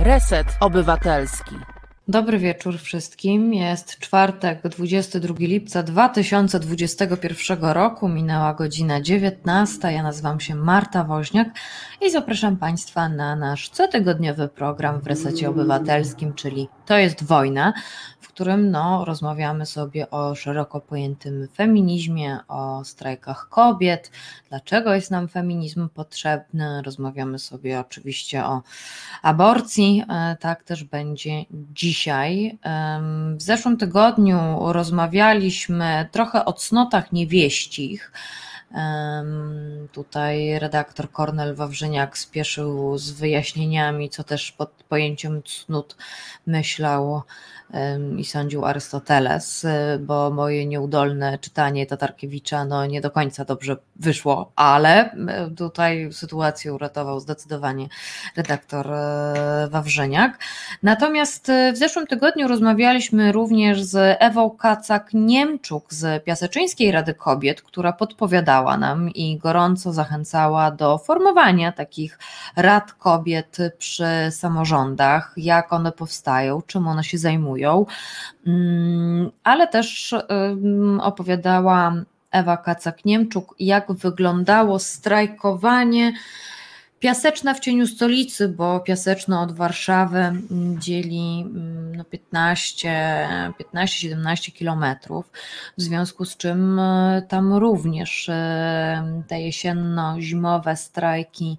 Reset Obywatelski. Dobry wieczór wszystkim. Jest czwartek, 22 lipca 2021 roku. Minęła godzina 19. Ja nazywam się Marta Woźniak i zapraszam Państwa na nasz cotygodniowy program w Resecie Obywatelskim, czyli To jest wojna, w którym no, rozmawiamy sobie o szeroko pojętym feminizmie, o strajkach kobiet, dlaczego jest nam feminizm potrzebny. Rozmawiamy sobie oczywiście o aborcji. E, tak też będzie dzisiaj. W zeszłym tygodniu rozmawialiśmy trochę o cnotach niewieścich. Tutaj redaktor Kornel Wawrzyniak spieszył z wyjaśnieniami, co też pod pojęciem cnót myślał i sądził Arystoteles, y, bo moje nieudolne czytanie Tatarkiewicza no, nie do końca dobrze wyszło, ale y, tutaj sytuację uratował zdecydowanie redaktor y, Wawrzyniak. Natomiast w zeszłym tygodniu rozmawialiśmy również z Ewą Kacak-Niemczuk z Piaseczyńskiej Rady Kobiet, która podpowiadała nam i gorąco zachęcała do formowania takich rad kobiet przy samorządach, jak one powstają, czym one się zajmują Mm, ale też opowiadała Ewa Kacak-Niemczuk, jak wyglądało strajkowanie Piaseczna w cieniu stolicy, bo Piaseczno od Warszawy dzieli mm, no 15-17 kilometrów, w związku z czym e, tam również e, te jesienno-zimowe strajki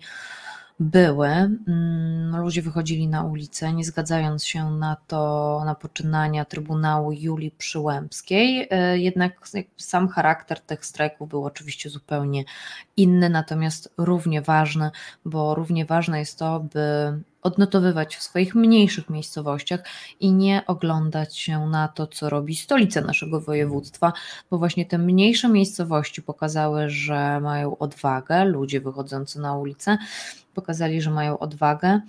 były. Mm, ludzie wychodzili na ulicę, nie zgadzając się na to, na poczynania Trybunału Julii Przyłębskiej. E, jednak sam charakter tych strajków był oczywiście zupełnie inny, natomiast równie ważny, bo równie ważne jest to, by odnotowywać w swoich mniejszych miejscowościach i nie oglądać się na to, co robi stolica naszego województwa, bo właśnie te mniejsze miejscowości pokazały, że mają odwagę, ludzie wychodzący na ulicę pokazali, że mają odwagę.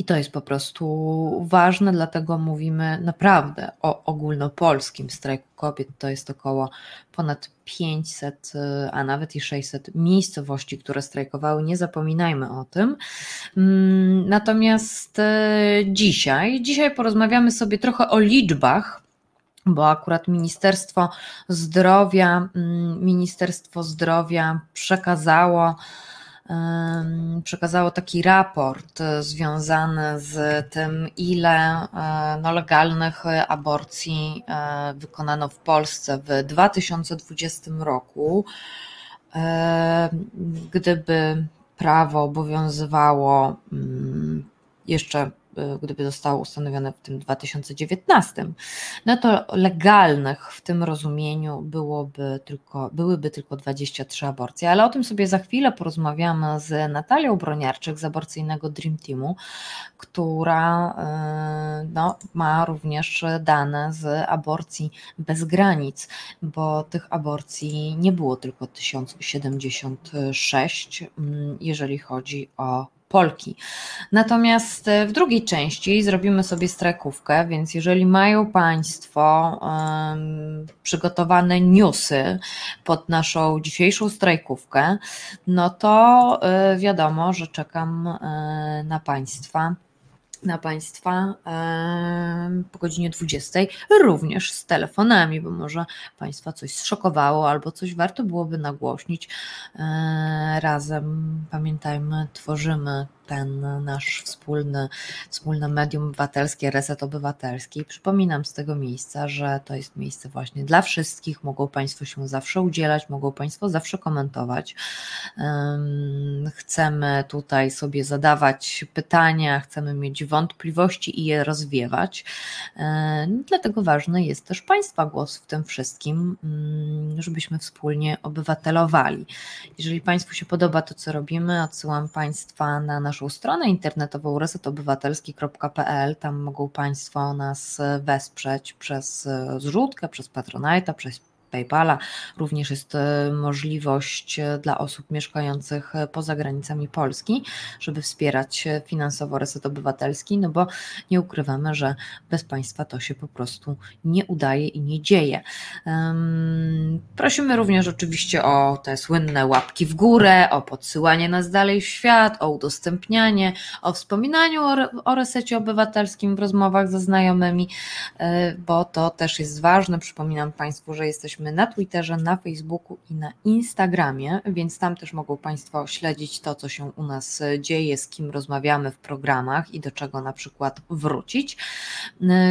I to jest po prostu ważne, dlatego mówimy naprawdę o ogólnopolskim strajku kobiet. To jest około ponad 500, a nawet i 600 miejscowości, które strajkowały. Nie zapominajmy o tym. Mm, natomiast e, dzisiaj, dzisiaj porozmawiamy sobie trochę o liczbach, bo akurat Ministerstwo Zdrowia, mm, Ministerstwo Zdrowia przekazało przekazało taki raport e, związany z tym, ile e, no, legalnych aborcji e, wykonano w Polsce w 2020 roku. Gdyby prawo obowiązywało mm, jeszcze gdyby zostało ustanowione w tym 2019, no to legalnych w tym rozumieniu byłoby tylko, byłyby tylko 23 aborcje, ale o tym sobie za chwilę porozmawiamy z Natalią Broniarczyk z aborcyjnego Dream Teamu, która y, no, ma również dane z aborcji bez granic, bo tych aborcji nie było tylko 1076, mm, jeżeli chodzi o Polki. Natomiast e, w drugiej części zrobimy sobie strajkówkę, więc jeżeli mają Państwo um, przygotowane newsy pod naszą dzisiejszą strajkówkę, no to y, wiadomo, że czekam y, na Państwa na Państwa po godzinie 20, również z telefonami, bo może Państwa coś zszokowało albo coś warto byłoby nagłośnić. Razem, pamiętajmy, tworzymy ten nasz wspólny, wspólne medium obywatelskie, Reset Obywatelski. Przypominam z tego miejsca, że to jest miejsce właśnie dla wszystkich. Mogą Państwo się zawsze udzielać, mogą Państwo zawsze komentować. Chcemy tutaj sobie zadawać pytania, chcemy mieć wątpliwości i je rozwiewać. Dlatego ważny jest też Państwa głos w tym wszystkim, mm, żebyśmy wspólnie obywatelowali. Jeżeli Państwu się podoba to, co robimy, odsyłam Państwa na naszą naszą stronę internetową resetobywatelski.pl. Tam mogą Państwo nas wesprzeć przez zrzutkę, przez Patronite'a, przez PayPala. Również jest e, możliwość e, dla osób mieszkających e, poza granicami Polski, żeby wspierać finansowo Reset Obywatelski, no bo nie ukrywamy, że bez państwa to się po prostu nie udaje i nie dzieje. Prosimy również oczywiście o te słynne łapki w górę, o podsyłanie nas dalej w świat, o udostępnianie, o wspominaniu o, o resecie obywatelskim w rozmowach ze znajomymi, bo to też jest ważne. Przypominam Państwu, że jesteśmy jesteśmy na Twitterze, na Facebooku i na Instagramie, więc tam też mogą Państwo śledzić to, co się u nas dzieje, z kim rozmawiamy w programach i do czego na przykład wrócić.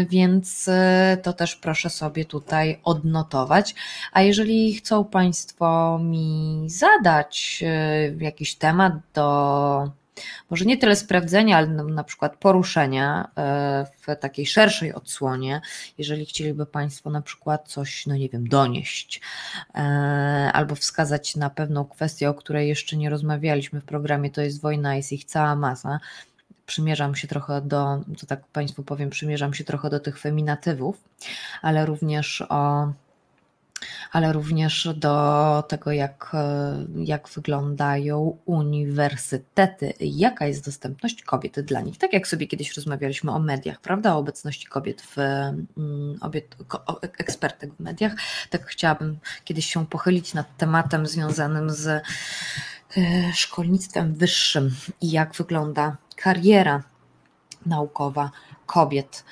Więc e, to też proszę sobie tutaj odnotować. A jeżeli chcą Państwo mi zadać e, jakiś temat do może nie tyle sprawdzenia, ale na przykład poruszenia e, w takiej szerszej odsłonie, jeżeli chcieliby Państwo na przykład coś, no nie wiem, donieść e, albo wskazać na pewną kwestię, o której jeszcze nie rozmawialiśmy w programie, to jest wojna, jest ich cała masa, przymierzam się trochę do, to tak Państwu powiem, przymierzam się trochę do tych feminatywów, ale również o ale również do tego, jak, jak wyglądają uniwersytety, jaka jest dostępność kobiet dla nich. Tak jak sobie kiedyś rozmawialiśmy o mediach, prawda, o obecności kobiet w mm, ekspertek w mediach, tak chciałabym kiedyś się pochylić nad tematem związanym z e, szkolnictwem wyższym i jak wygląda kariera naukowa kobiet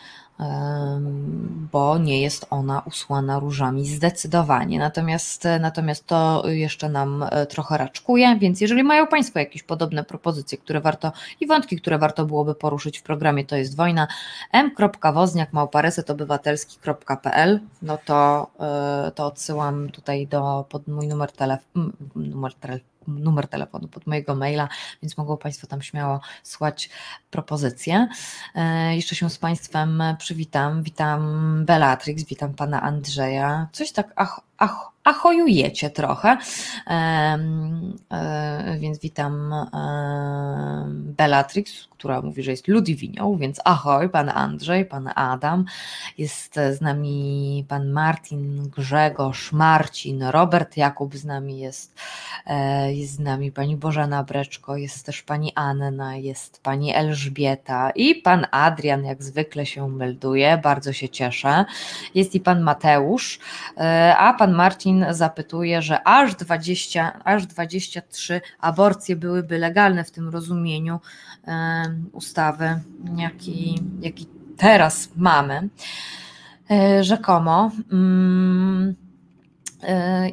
bo nie jest ona usłana różami zdecydowanie. Natomiast, natomiast to jeszcze nam e, trochę raczkuje, więc jeżeli mają Państwo jakieś podobne propozycje, które warto i wątki, które warto byłoby poruszyć w programie To jest wojna, m.wozniak małparesetobywatelski.pl, no to, e, to odsyłam tutaj do pod mój numer telefonu, numer telefonu numer telefonu pod mojego maila, więc mogą Państwo tam śmiało słać propozycje. E, jeszcze się z Państwem przywitam. Witam Bellatrix, witam Pana Andrzeja. Coś tak ach, ach, ahojujecie trochę, e, więc witam Bellatrix, która mówi, że jest Ludwinią, więc ahoj, pan Andrzej, pan Adam, jest z nami pan Martin, Grzegorz, Marcin, Robert Jakub z nami jest, e, jest z nami pani Bożena Breczko, jest też pani Anna, jest pani Elżbieta i pan Adrian, jak zwykle się melduje, bardzo się cieszę, jest i pan Mateusz, e, a pan Marcin zapytuje, że aż 20, aż 23 aborcje byłyby legalne w tym rozumieniu ustawy, jaki, jaki teraz mamy, e, rzekomo. Mm, E,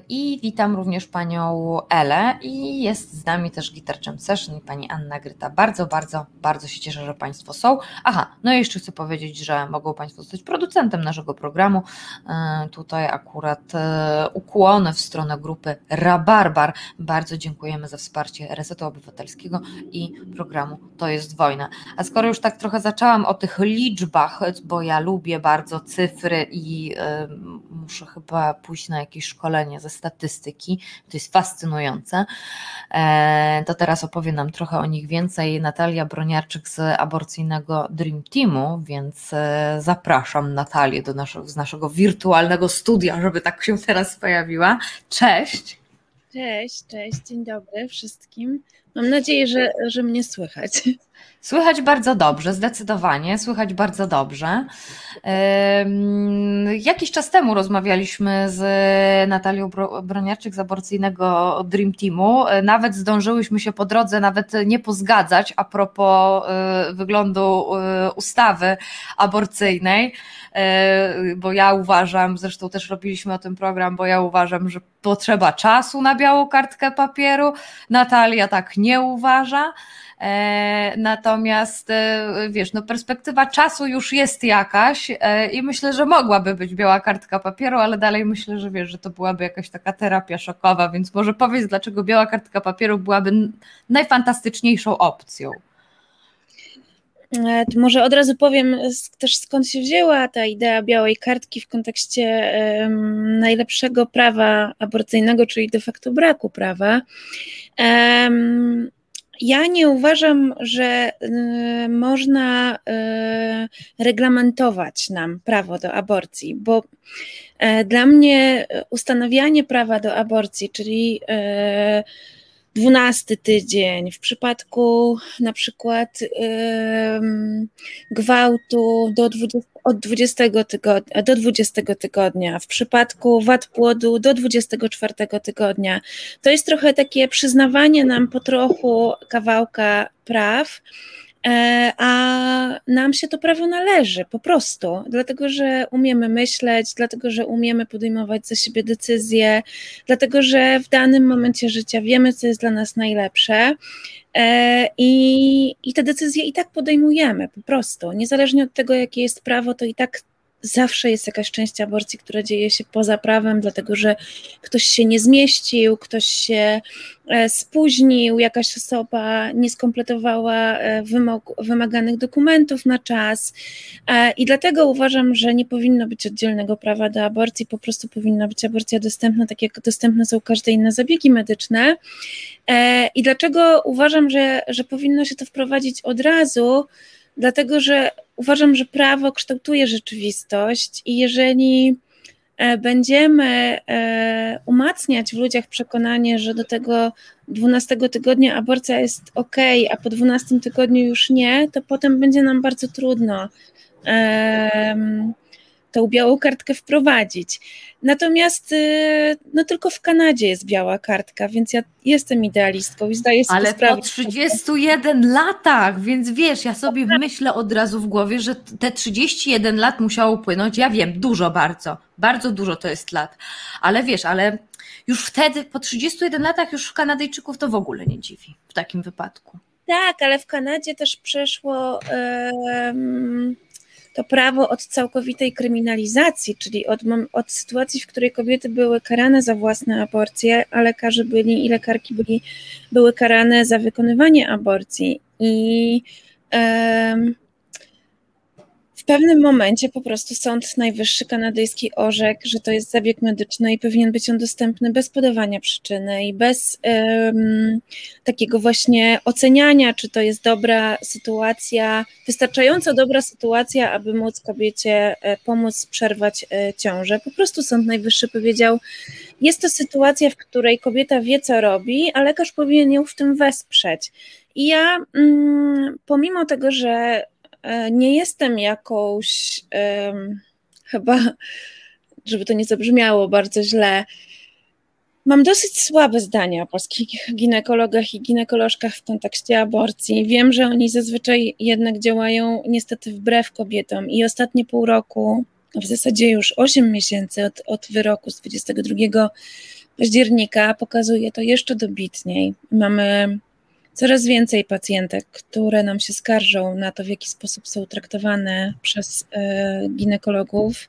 I witam również panią Elę i jest z nami też Guitar Jam Session i pani Anna Gryta. Bardzo, bardzo, bardzo się cieszę, że Państwo są. Aha, no i jeszcze chcę powiedzieć, że mogą Państwo zostać producentem naszego programu. E, tutaj akurat e, ukłony w stronę grupy Rabarbar. Bardzo dziękujemy za wsparcie Resetu Obywatelskiego i programu To jest wojna. A skoro już tak trochę zaczęłam o tych liczbach, bo ja lubię bardzo cyfry i muszę chyba pójść na jakieś szkolenie ze statystyki, to jest fascynujące. E, to teraz opowie nam trochę o nich więcej Natalia Broniarczyk z aborcyjnego Dream Teamu, więc e, zapraszam Natalię do naszego, z naszego wirtualnego studia, żeby tak się teraz pojawiła. Cześć! Cześć, cześć, dzień dobry wszystkim. Mam nadzieję, że, że mnie słychać. Słychać bardzo dobrze, zdecydowanie, słychać bardzo dobrze. Jakiś czas temu rozmawialiśmy z Natalią Broniarczyk z aborcyjnego Dream Teamu. Nawet zdążyłyśmy się po drodze nawet nie pozgadzać a propos e, wyglądu e, ustawy aborcyjnej, e, bo ja uważam, zresztą też robiliśmy o tym program, bo ja uważam, że potrzeba czasu na białą kartkę papieru. Natalia tak nie uważa. E, natomiast e, wiesz, no perspektywa czasu już jest jakaś e, i myślę, że mogłaby być biała kartka papieru, ale dalej myślę, że wiesz, że to byłaby jakaś taka terapia szokowa, więc może powiedz, dlaczego biała kartka papieru byłaby najfantastyczniejszą opcją. To może od razu powiem też skąd się wzięła ta idea białej kartki w kontekście um, najlepszego prawa aborcyjnego, czyli de facto braku prawa. Um, ja nie uważam, że y, można y, reglamentować nam prawo do aborcji, bo Dla mnie ustanawianie prawa do aborcji, czyli dwunasty tydzień, w przypadku na przykład gwałtu do 20, od 20 tygodnia, do 20 tygodnia, w przypadku wad płodu do 24 tygodnia. To jest trochę takie przyznawanie nam po trochu kawałka praw, a nam się to prawo należy po prostu, dlatego że umiemy myśleć, dlatego że umiemy podejmować za siebie decyzje, dlatego że w danym momencie życia wiemy, co jest dla nas najlepsze. E, I, I te decyzje i tak podejmujemy po prostu. Niezależnie od tego, jakie jest prawo, to i tak zawsze jest jakaś część aborcji, która dzieje się poza prawem, dlatego że ktoś się nie zmieścił, ktoś się e, spóźnił, jakaś osoba nie skompletowała e, wymog, wymaganych dokumentów na czas. E, I dlatego uważam, że nie powinno być oddzielnego prawa do aborcji, po prostu powinna być aborcja dostępna, tak jak dostępne są każde inne zabiegi medyczne. I dlaczego uważam, że, że powinno się to wprowadzić od razu? dlatego że uważam, że prawo kształtuje rzeczywistość i jeżeli e, będziemy e, umacniać w ludziach przekonanie, że do tego 12 tygodnia aborcja jest ok, a po 12 tygodniu już nie, to potem będzie nam bardzo trudno tą białą kartkę wprowadzić. Natomiast y, no tylko w Kanadzie jest biała kartka, więc ja jestem idealistką i zdaję sobie Ale sprawę. Ale po 31 latach, więc wiesz, ja sobie myślę od razu w głowie, że te 31 lat musiało upłynąć. Ja wiem, dużo bardzo, bardzo dużo to jest lat. Ale wiesz, ale już wtedy, po 31 latach już Kanadyjczyków to w ogóle nie dziwi w takim wypadku. Tak, ale w Kanadzie też przeszło... to prawo od całkowitej kryminalizacji, czyli od, od sytuacji, w której kobiety były karane za własne aborcje, a lekarze byli i lekarki byli, były karane za wykonywanie aborcji. I um, w pewnym momencie po prostu Sąd Najwyższy kanadyjski orzekł, że to jest zabieg medyczny i powinien być on dostępny bez podawania przyczyny i bez um, takiego właśnie oceniania, czy to jest dobra sytuacja, wystarczająco dobra sytuacja, aby móc kobiecie e, pomóc przerwać e, ciążę. Po prostu Sąd Najwyższy powiedział, jest to sytuacja, w której kobieta wie, co robi, a lekarz powinien ją w tym wesprzeć. I ja, mm, pomimo tego, że nie jestem jakąś, um, chyba, żeby to nie zabrzmiało bardzo źle, Mam dosyć słabe zdania o polskich ginekologach i ginekolożkach w kontekście aborcji. Wiem, że oni zazwyczaj jednak działają niestety wbrew kobietom i ostatnie pół roku, w zasadzie już 8 miesięcy od, od wyroku z 22 października pokazuje to jeszcze dobitniej. Mamy coraz więcej pacjentek, które nam się skarżą na to, w jaki sposób są traktowane przez e, ginekologów.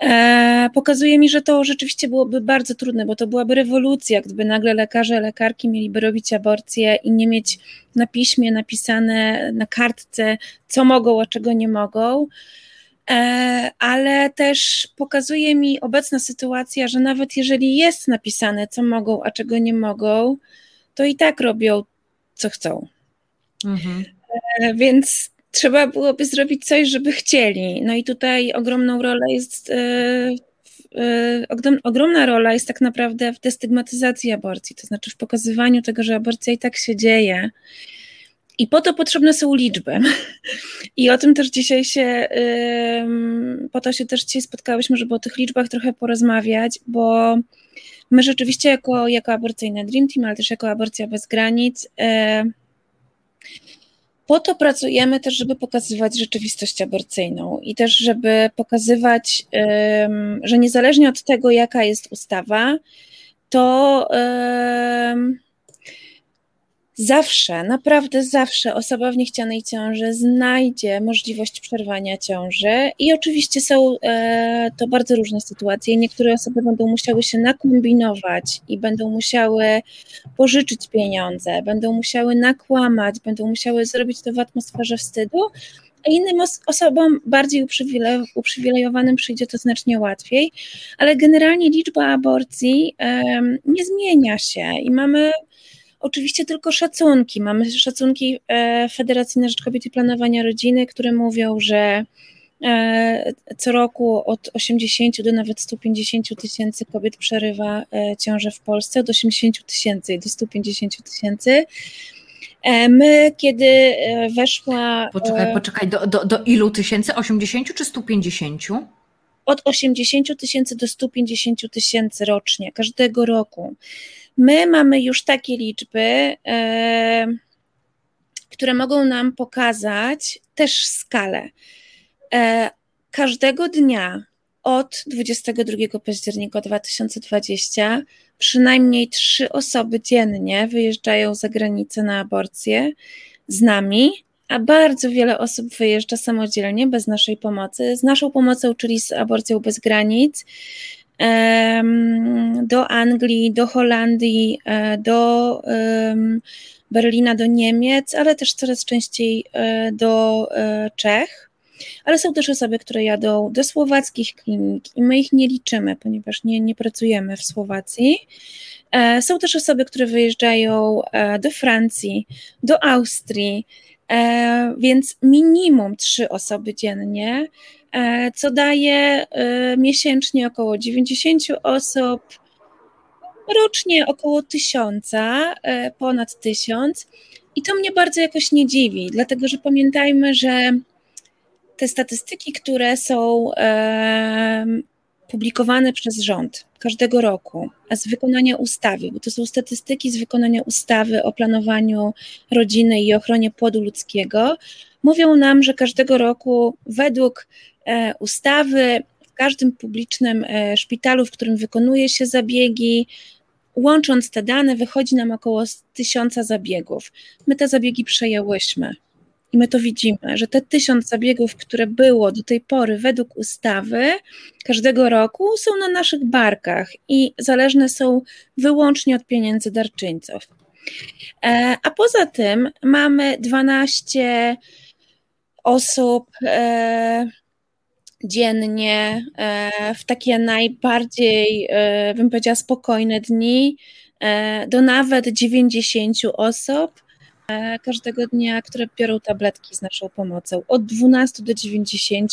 E, pokazuje mi, że to rzeczywiście byłoby bardzo trudne, bo to byłaby rewolucja, gdyby nagle lekarze, lekarki mieliby robić aborcję i nie mieć na piśmie napisane na kartce, co mogą, a czego nie mogą. E, ale też pokazuje mi obecna sytuacja, że nawet jeżeli jest napisane, co mogą, a czego nie mogą, to i tak robią co chcą. Mhm. E, więc trzeba byłoby zrobić coś, żeby chcieli. No i tutaj ogromną rolę jest. E, e, ogromna rola jest tak naprawdę w destygmatyzacji aborcji, to znaczy w pokazywaniu tego, że aborcja i tak się dzieje. I po to potrzebne są liczby. I o tym też dzisiaj się, po to się też dzisiaj spotkałyśmy, żeby o tych liczbach trochę porozmawiać, bo My rzeczywiście jako, jako aborcyjne Dream Team, ale też jako Aborcja Bez Granic, e, po to pracujemy też, żeby pokazywać rzeczywistość aborcyjną i też, żeby pokazywać, że niezależnie od tego, jaka jest ustawa, to Zawsze, naprawdę zawsze osoba w niechcianej ciąży znajdzie możliwość przerwania ciąży i oczywiście są e, to bardzo różne sytuacje. Niektóre osoby będą musiały się nakombinować i będą musiały pożyczyć pieniądze, będą musiały nakłamać, będą musiały zrobić to w atmosferze wstydu, a innym os osobom bardziej uprzywile uprzywilejowanym przyjdzie to znacznie łatwiej, ale generalnie liczba aborcji nie zmienia się i mamy Oczywiście tylko szacunki. Mamy szacunki e, Federacji na Rzecz Kobiety i Planowania Rodziny, które mówią, że Co roku od 80 do nawet 150 tysięcy kobiet przerywa ciążę w Polsce, od 80 tysięcy do 150 tysięcy. My, kiedy weszła. Poczekaj, poczekaj, do, do, do ilu tysięcy? 80 czy 150? Od 80 tysięcy do 150 tysięcy rocznie, każdego roku. My mamy już takie liczby, e, które mogą nam pokazać też skalę. E, każdego dnia od 22 października 2020 przynajmniej trzy osoby dziennie wyjeżdżają za granicę na aborcję z nami, a bardzo wiele osób wyjeżdża samodzielnie, bez naszej pomocy. Z naszą pomocą, czyli z aborcją bez granic, do Anglii, do Holandii, e, do Berlina, do Niemiec, ale też coraz częściej e, do e, Czech. Ale są też osoby, które jadą do słowackich klinik i my ich nie liczymy, ponieważ nie, nie pracujemy w Słowacji. Są też osoby, które wyjeżdżają do Francji, do Austrii, więc minimum trzy osoby dziennie co daje e, miesięcznie około 90 osób, rocznie około tysiąca, e, ponad tysiąc. I to mnie bardzo jakoś nie dziwi, dlatego że pamiętajmy, że te statystyki, które są publikowane przez rząd każdego roku, a z wykonania ustawy, bo to są statystyki z wykonania ustawy o planowaniu rodziny i ochronie płodu ludzkiego, mówią nam, że każdego roku według E, ustawy w każdym publicznym e, szpitalu, w którym wykonuje się zabiegi, łącząc te dane, wychodzi nam około tysiąca zabiegów. My te zabiegi przejęłyśmy. I my to widzimy, że te tysiąc zabiegów, które było do tej pory według ustawy każdego roku, są na naszych barkach i zależne są wyłącznie od pieniędzy darczyńców. E, a poza tym mamy 12 osób dziennie e, w takie najbardziej, e, bym powiedziała, spokojne dni, e, do nawet 90 osób każdego dnia, które biorą tabletki z naszą pomocą. Od 12 do 90,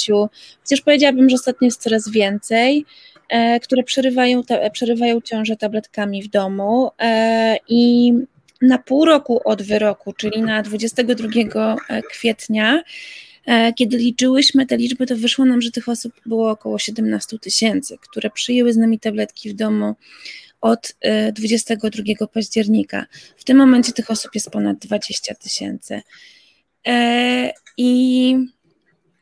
chociaż powiedziałabym, że ostatnio jest coraz więcej, które przerywają, przerywają ciążę tabletkami w domu i na pół roku od wyroku, czyli na 22 kwietnia, E, kiedy liczyłyśmy te liczby, to wyszło nam, że tych osób było około 17 tysięcy, które przyjęły z nami tabletki w domu od 22 e, października. W tym momencie tych osób jest ponad 20 tysięcy. E, I.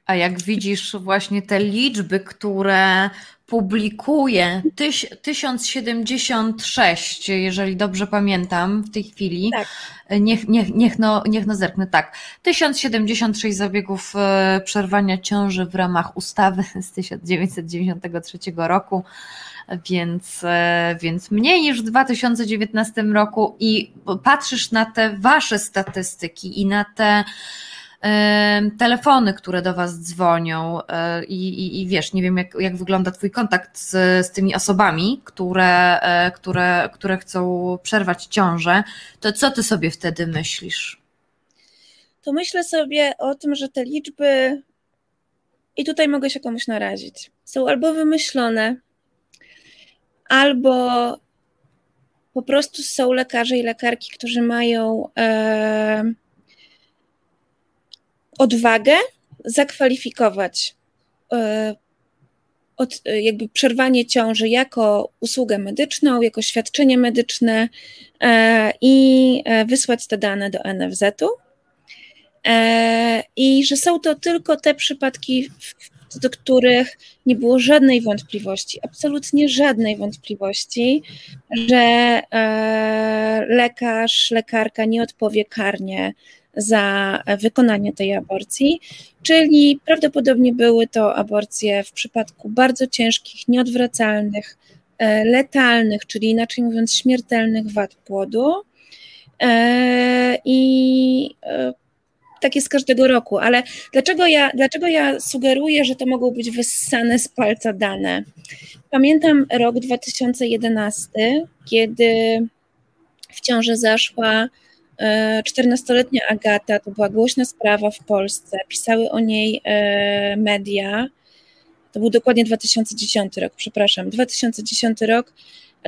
A jak widzisz, właśnie te liczby, które publikuje 1076, jeżeli dobrze pamiętam w tej chwili. Tak. Niech, niech, niech, no, niech no zerknę, tak. 1076 zabiegów e, przerwania ciąży w ramach ustawy z 1993 roku, więc, e, więc mniej niż w 2019 roku i patrzysz na te wasze statystyki i na te telefony, które do Was dzwonią e, i, i, i, wiesz, nie wiem jak, jak wygląda Twój kontakt z, z tymi osobami, które, e, które, które chcą przerwać ciążę, to co Ty sobie wtedy myślisz? To myślę sobie o tym, że te liczby, i tutaj mogę się komuś narazić, są albo wymyślone, albo po prostu są lekarze i lekarki, którzy mają. E, odwagę zakwalifikować e, e, jakby przerwanie ciąży jako usługę medyczną, jako świadczenie medyczne e, i wysłać te dane do NFZ-u. I że są to tylko te przypadki, do których nie było żadnej wątpliwości, absolutnie żadnej wątpliwości, że lekarz, lekarka nie odpowie karnie za wykonanie tej aborcji, czyli prawdopodobnie były to aborcje w przypadku bardzo ciężkich, nieodwracalnych, e, letalnych, czyli inaczej mówiąc śmiertelnych wad płodu. E, I e, tak jest każdego roku, ale dlaczego ja, dlaczego ja sugeruję, że to mogą być wyssane z palca dane? Pamiętam rok 2011, kiedy w ciąży zaszła 14-letnia Agata to była głośna sprawa w Polsce, pisały o niej media. To był dokładnie 2010 rok, przepraszam, 2010 rok.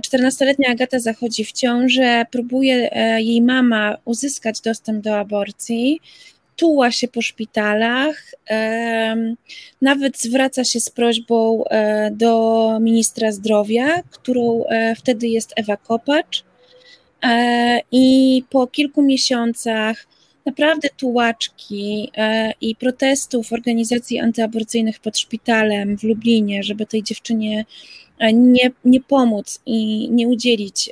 14-letnia Agata zachodzi w ciążę, próbuje jej mama uzyskać dostęp do aborcji tuła się po szpitalach, nawet zwraca się z prośbą e, do ministra zdrowia, którą e, wtedy jest Ewa Kopacz. E, I po kilku miesiącach naprawdę tułaczki i protestów organizacji antyaborcyjnych pod szpitalem w Lublinie, żeby tej dziewczynie nie, nie pomóc i nie udzielić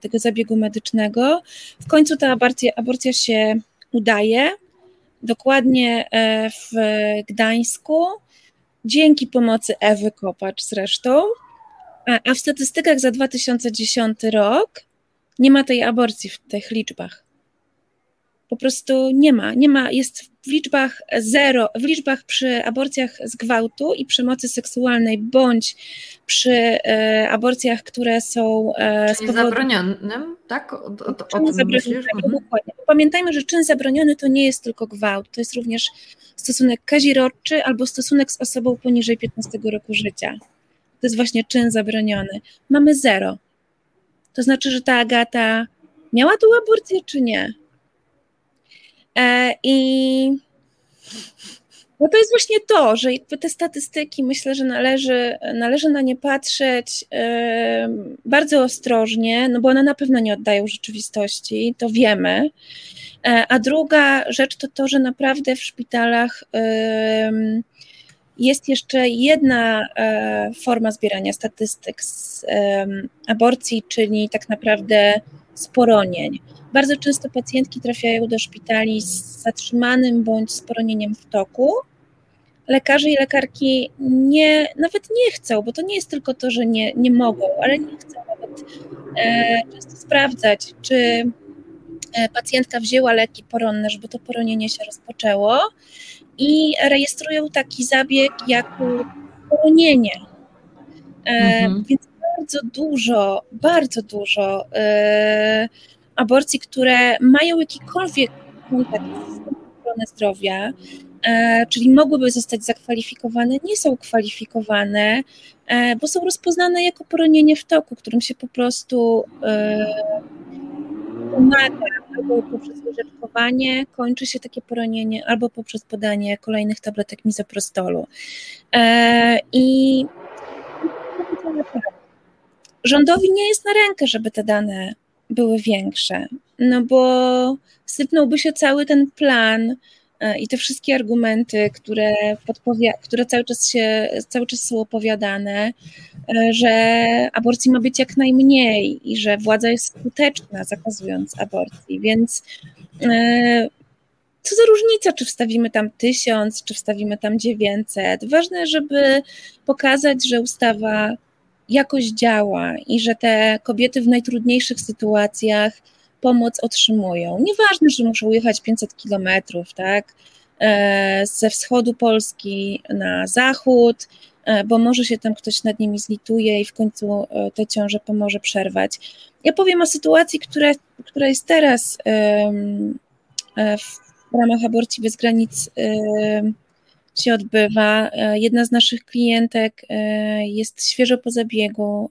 tego zabiegu medycznego. W końcu ta aborcja, aborcja się udaje dokładnie e, w Gdańsku, dzięki pomocy Ewy Kopacz zresztą, a w statystykach za 2010 rok nie ma tej aborcji w tych liczbach. Po prostu nie ma, nie ma, jest w liczbach zero, w liczbach przy aborcjach z gwałtu i przemocy seksualnej, bądź przy e, aborcjach, które są e, Czyli powodu... zabronionym, tak? O? Tak, mhm. Pamiętajmy, że czyn zabroniony to nie jest tylko gwałt, to jest również stosunek kazirodczy albo stosunek z osobą poniżej 15 roku życia. To jest właśnie czyn zabroniony. Mamy zero. To znaczy, że ta Agata miała tu aborcję, czy nie? E, I no to jest właśnie to, że te statystyki myślę, że należy, należy na nie patrzeć bardzo ostrożnie, no bo one na pewno nie oddają rzeczywistości, to wiemy. E, a druga rzecz to to, że naprawdę w szpitalach jest jeszcze jedna forma zbierania statystyk z aborcji, czyli tak naprawdę z poronień. Bardzo często pacjentki trafiają do szpitali z zatrzymanym bądź z poronieniem w toku. Lekarze i lekarki nie, nawet nie chcą, bo to nie jest tylko to, że nie, nie mogą, ale nie chcą nawet e, często sprawdzać, czy e, pacjentka wzięła leki poronne, żeby to poronienie się rozpoczęło i rejestrują taki zabieg jak poronienie. E, mhm. Więc bardzo dużo, bardzo dużo e, aborcji, które mają jakikolwiek kontakt z ochroną zdrowia, e, czyli mogłyby zostać zakwalifikowane, nie są kwalifikowane, bo są rozpoznane jako poronienie w toku, którym się po prostu pomaga albo poprzez łyżeczkowanie kończy się takie poronienie, albo poprzez podanie kolejnych tabletek mizoprostolu. I rządowi nie jest na rękę, żeby te dane były większe. No bo sypnąłby się cały ten plan e, i te wszystkie argumenty, które, które cały, czas się, cały czas są opowiadane, e, że aborcji ma być jak najmniej i że władza jest skuteczna zakazując aborcji. Więc e, co za różnica, czy wstawimy tam tysiąc, czy wstawimy tam dziewięćset. Ważne, żeby pokazać, że ustawa jakoś działa i że te kobiety w najtrudniejszych sytuacjach pomoc otrzymują. Nieważne, że muszą jechać 500 kilometrów, tak, e, ze wschodu Polski na zachód, e, bo może się tam ktoś nad nimi zlituje i w końcu e, tę ciążę pomoże przerwać. Ja powiem o sytuacji, która, która jest teraz w ramach aborcji bez granic się odbywa. Jedna z naszych klientek jest świeżo po zabiegu.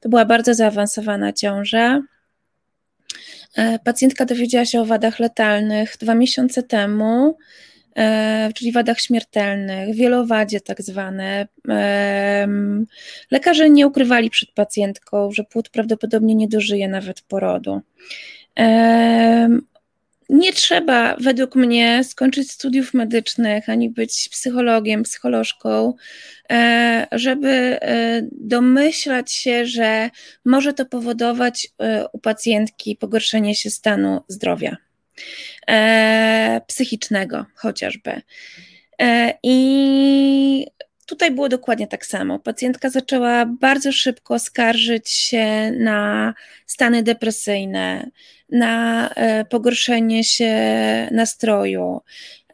To była bardzo zaawansowana ciąża. Pacjentka dowiedziała się o wadach letalnych dwa miesiące temu, czyli wadach śmiertelnych, wielowadzie tak zwane. Lekarze nie ukrywali przed pacjentką, że płód prawdopodobnie nie dożyje nawet porodu nie trzeba według mnie skończyć studiów medycznych ani być psychologiem, psycholożką, e, żeby e, domyślać się, że może to powodować e, u pacjentki pogorszenie się stanu zdrowia psychicznego chociażby. I tutaj było dokładnie tak samo. Pacjentka zaczęła bardzo szybko skarżyć się na stany depresyjne, na e, pogorszenie się nastroju,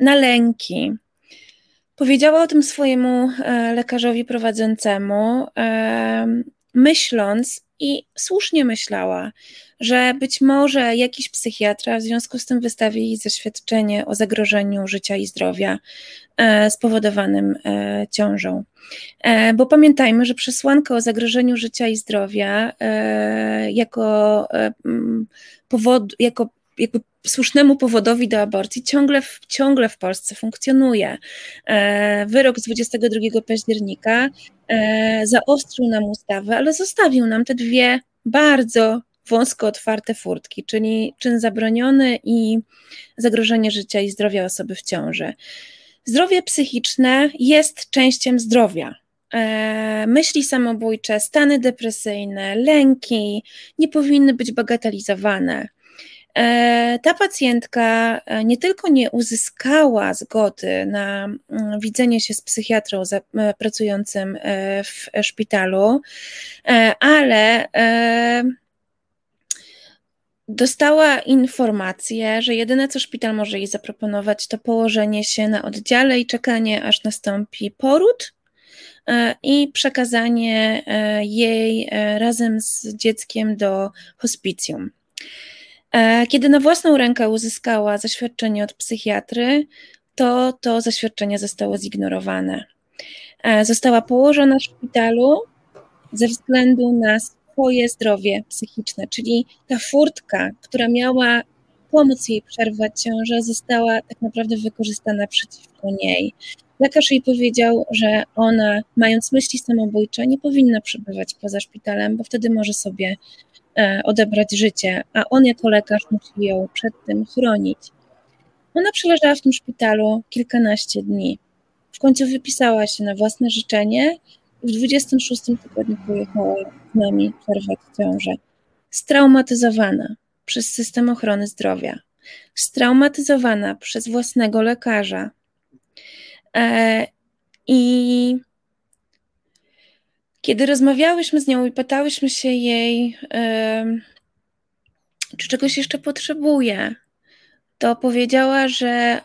na lęki. Powiedziała o tym swojemu e, lekarzowi prowadzącemu, e, myśląc, i słusznie myślała, że być może jakiś psychiatra w związku z tym wystawi jej zaświadczenie o zagrożeniu życia i zdrowia e, spowodowanym e, ciążą. E, bo pamiętajmy, że przesłanka o zagrożeniu życia i zdrowia jako powód, jako jakby słusznemu powodowi do aborcji ciągle, ciągle w Polsce funkcjonuje. Wyrok z 22 października zaostrzył nam ustawę, ale zostawił nam te dwie bardzo wąsko otwarte furtki, czyli czyn zabroniony i zagrożenie życia i zdrowia osoby w ciąży. Zdrowie psychiczne jest częścią zdrowia. E, myśli samobójcze, stany depresyjne, lęki nie powinny być bagatelizowane. E, ta pacjentka e, nie tylko nie uzyskała zgody na mm, widzenie się z psychiatrą pracującym w szpitalu, ale dostała informację, że jedyne co szpital może jej zaproponować, to położenie się na oddziale i czekanie, aż nastąpi poród e, i przekazanie e, jej e, razem z dzieckiem do hospicjum. Kiedy na własną rękę uzyskała zaświadczenie od psychiatry, to to zaświadczenie zostało zignorowane. Została położona w szpitalu ze względu na swoje zdrowie psychiczne, czyli ta furtka, która miała pomóc jej przerwać ciążę, została tak naprawdę wykorzystana przeciwko niej. Lekarz jej powiedział, że ona, mając myśli samobójcze, nie powinna przebywać poza szpitalem, bo wtedy może sobie e, odebrać życie, a on jako lekarz musi ją przed tym chronić. Ona przeleżała w tym szpitalu kilkanaście dni. W końcu wypisała się na własne życzenie w 26 tygodniu pojechała z nami przerwać ciążę. Straumatyzowana przez system ochrony zdrowia, straumatyzowana przez własnego lekarza. E, I kiedy rozmawiałyśmy z nią i pytałyśmy się jej, czy czegoś jeszcze potrzebuje, to powiedziała, że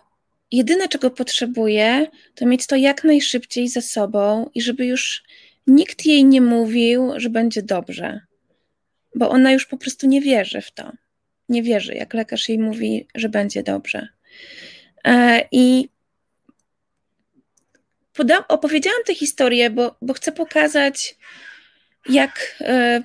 jedyne, czego potrzebuje, to mieć to jak najszybciej ze sobą i żeby już nikt jej nie mówił, że będzie dobrze, bo ona już po prostu nie wierzy w to. Nie wierzy, jak lekarz jej mówi, że będzie dobrze. E, I opowiedziałam tę historię, bo, bo chcę pokazać, jak e,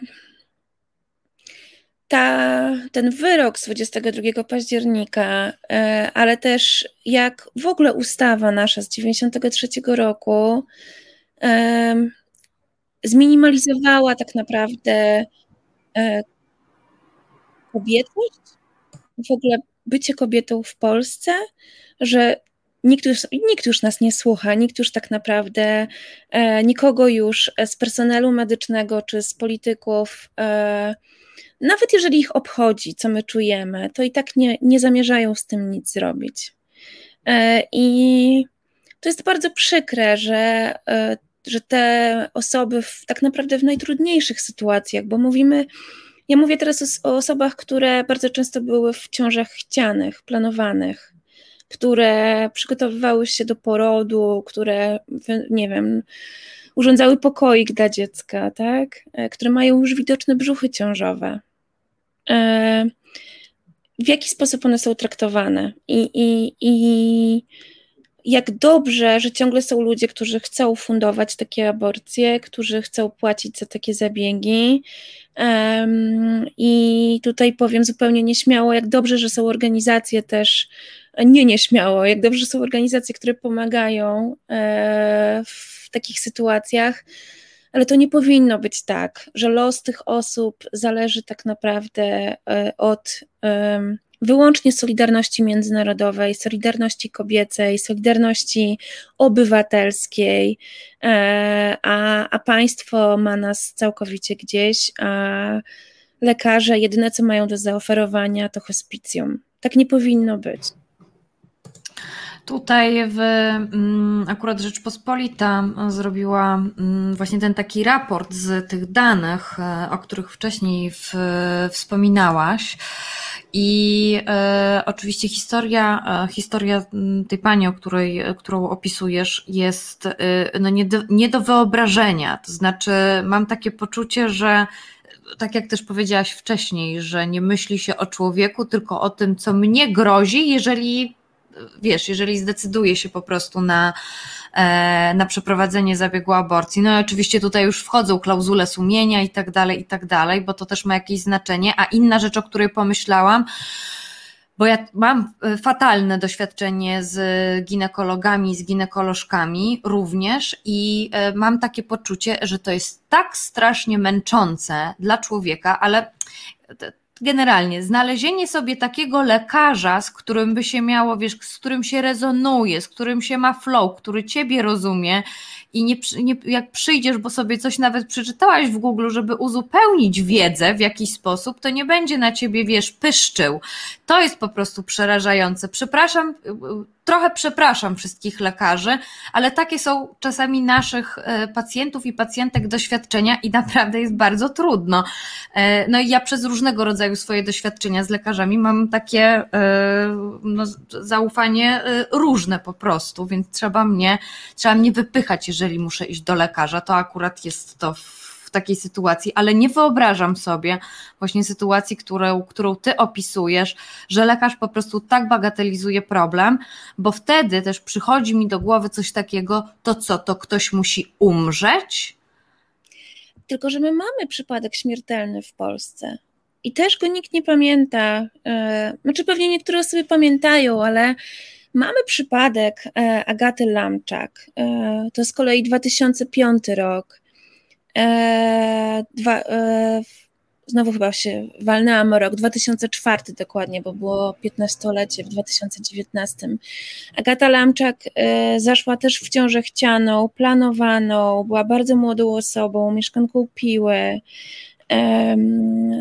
ta, ten wyrok z 22 października, e, ale też jak w ogóle ustawa nasza z 93 roku zminimalizowała tak naprawdę e, kobietność, w ogóle bycie kobietą w Polsce, że nikt już, nikt już nas nie słucha, nikt już tak naprawdę, e, nikogo już z personelu medycznego czy z polityków nawet jeżeli ich obchodzi, co my czujemy, to i tak nie, nie zamierzają z tym nic zrobić. E, I to jest bardzo przykre, że, e, że te osoby w, tak naprawdę w najtrudniejszych sytuacjach, bo mówimy, ja mówię teraz o, o osobach, które bardzo często były w ciążach chcianych, planowanych, które przygotowywały się do porodu, które, nie wiem, urządzały pokoik dla dziecka, tak? E, które mają już widoczne brzuchy ciążowe. E, w jaki sposób one są traktowane i, i, i jak dobrze, że ciągle są ludzie, którzy chcą fundować takie aborcje, którzy chcą płacić za takie zabiegi. Um, I tutaj powiem zupełnie nieśmiało, jak dobrze, że są organizacje też, nie nieśmiało, jak dobrze, że są organizacje, które pomagają e, w takich sytuacjach ale to nie powinno być tak, że los tych osób zależy tak naprawdę e, od wyłącznie solidarności międzynarodowej, solidarności kobiecej, solidarności obywatelskiej, e, a, a państwo ma nas całkowicie gdzieś, a lekarze jedyne co mają do zaoferowania to hospicjum. Tak nie powinno być. Tutaj w mm, akurat Rzeczpospolita zrobiła mm, właśnie ten taki raport z tych danych, e, o których wcześniej w, wspominałaś. I e, oczywiście historia, e, historia mm, tej pani, o której, którą opisujesz, jest e, no nie, do, nie do wyobrażenia. To znaczy, mam takie poczucie, że tak jak też powiedziałaś wcześniej, że nie myśli się o człowieku, tylko o tym, co mnie grozi, jeżeli wiesz, jeżeli zdecyduje się po prostu na, e, na przeprowadzenie zabiegu aborcji. No i oczywiście tutaj już wchodzą klauzule sumienia i tak dalej, i tak dalej, bo to też ma jakieś znaczenie. A inna rzecz, o której pomyślałam, bo ja mam e, fatalne doświadczenie z ginekologami, z ginekolożkami również i e, mam takie poczucie, że to jest tak strasznie męczące dla człowieka, ale generalnie znalezienie sobie takiego lekarza, z którym by się miało, wiesz, z którym się rezonuje, z którym się ma flow, który ciebie rozumie i nie, nie, jak przyjdziesz, bo sobie coś nawet przeczytałaś w Google, żeby uzupełnić wiedzę w jakiś sposób, to nie będzie na ciebie, wiesz, pyszczył. To jest po prostu przerażające. Przepraszam, trochę przepraszam wszystkich lekarzy, ale takie są czasami naszych e, pacjentów i pacjentek doświadczenia i naprawdę jest bardzo trudno. E, no i ja przez różnego rodzaju swoje doświadczenia z lekarzami mam takie e, no, zaufanie różne po prostu, więc trzeba mnie, trzeba mnie wypychać, jeżeli muszę iść do lekarza. To akurat jest to takiej sytuacji, ale nie wyobrażam sobie właśnie sytuacji, którą, którą ty opisujesz, że lekarz po prostu tak bagatelizuje problem, bo wtedy też przychodzi mi do głowy coś takiego, to co, to ktoś musi umrzeć? Tylko, że my mamy przypadek śmiertelny w Polsce. I też go nikt nie pamięta. E, znaczy, pewnie niektóre osoby pamiętają, ale mamy przypadek e, Agaty Lamczak. E, to z kolei 2005 rok. E, dwa, e, znowu chyba się walnęłam o rok, 2004 dokładnie, bo było 15-lecie w 2019. Agata Lamczak e, zaszła też w ciążę chcianą, planowaną, była bardzo młodą osobą, mieszkanką Piły,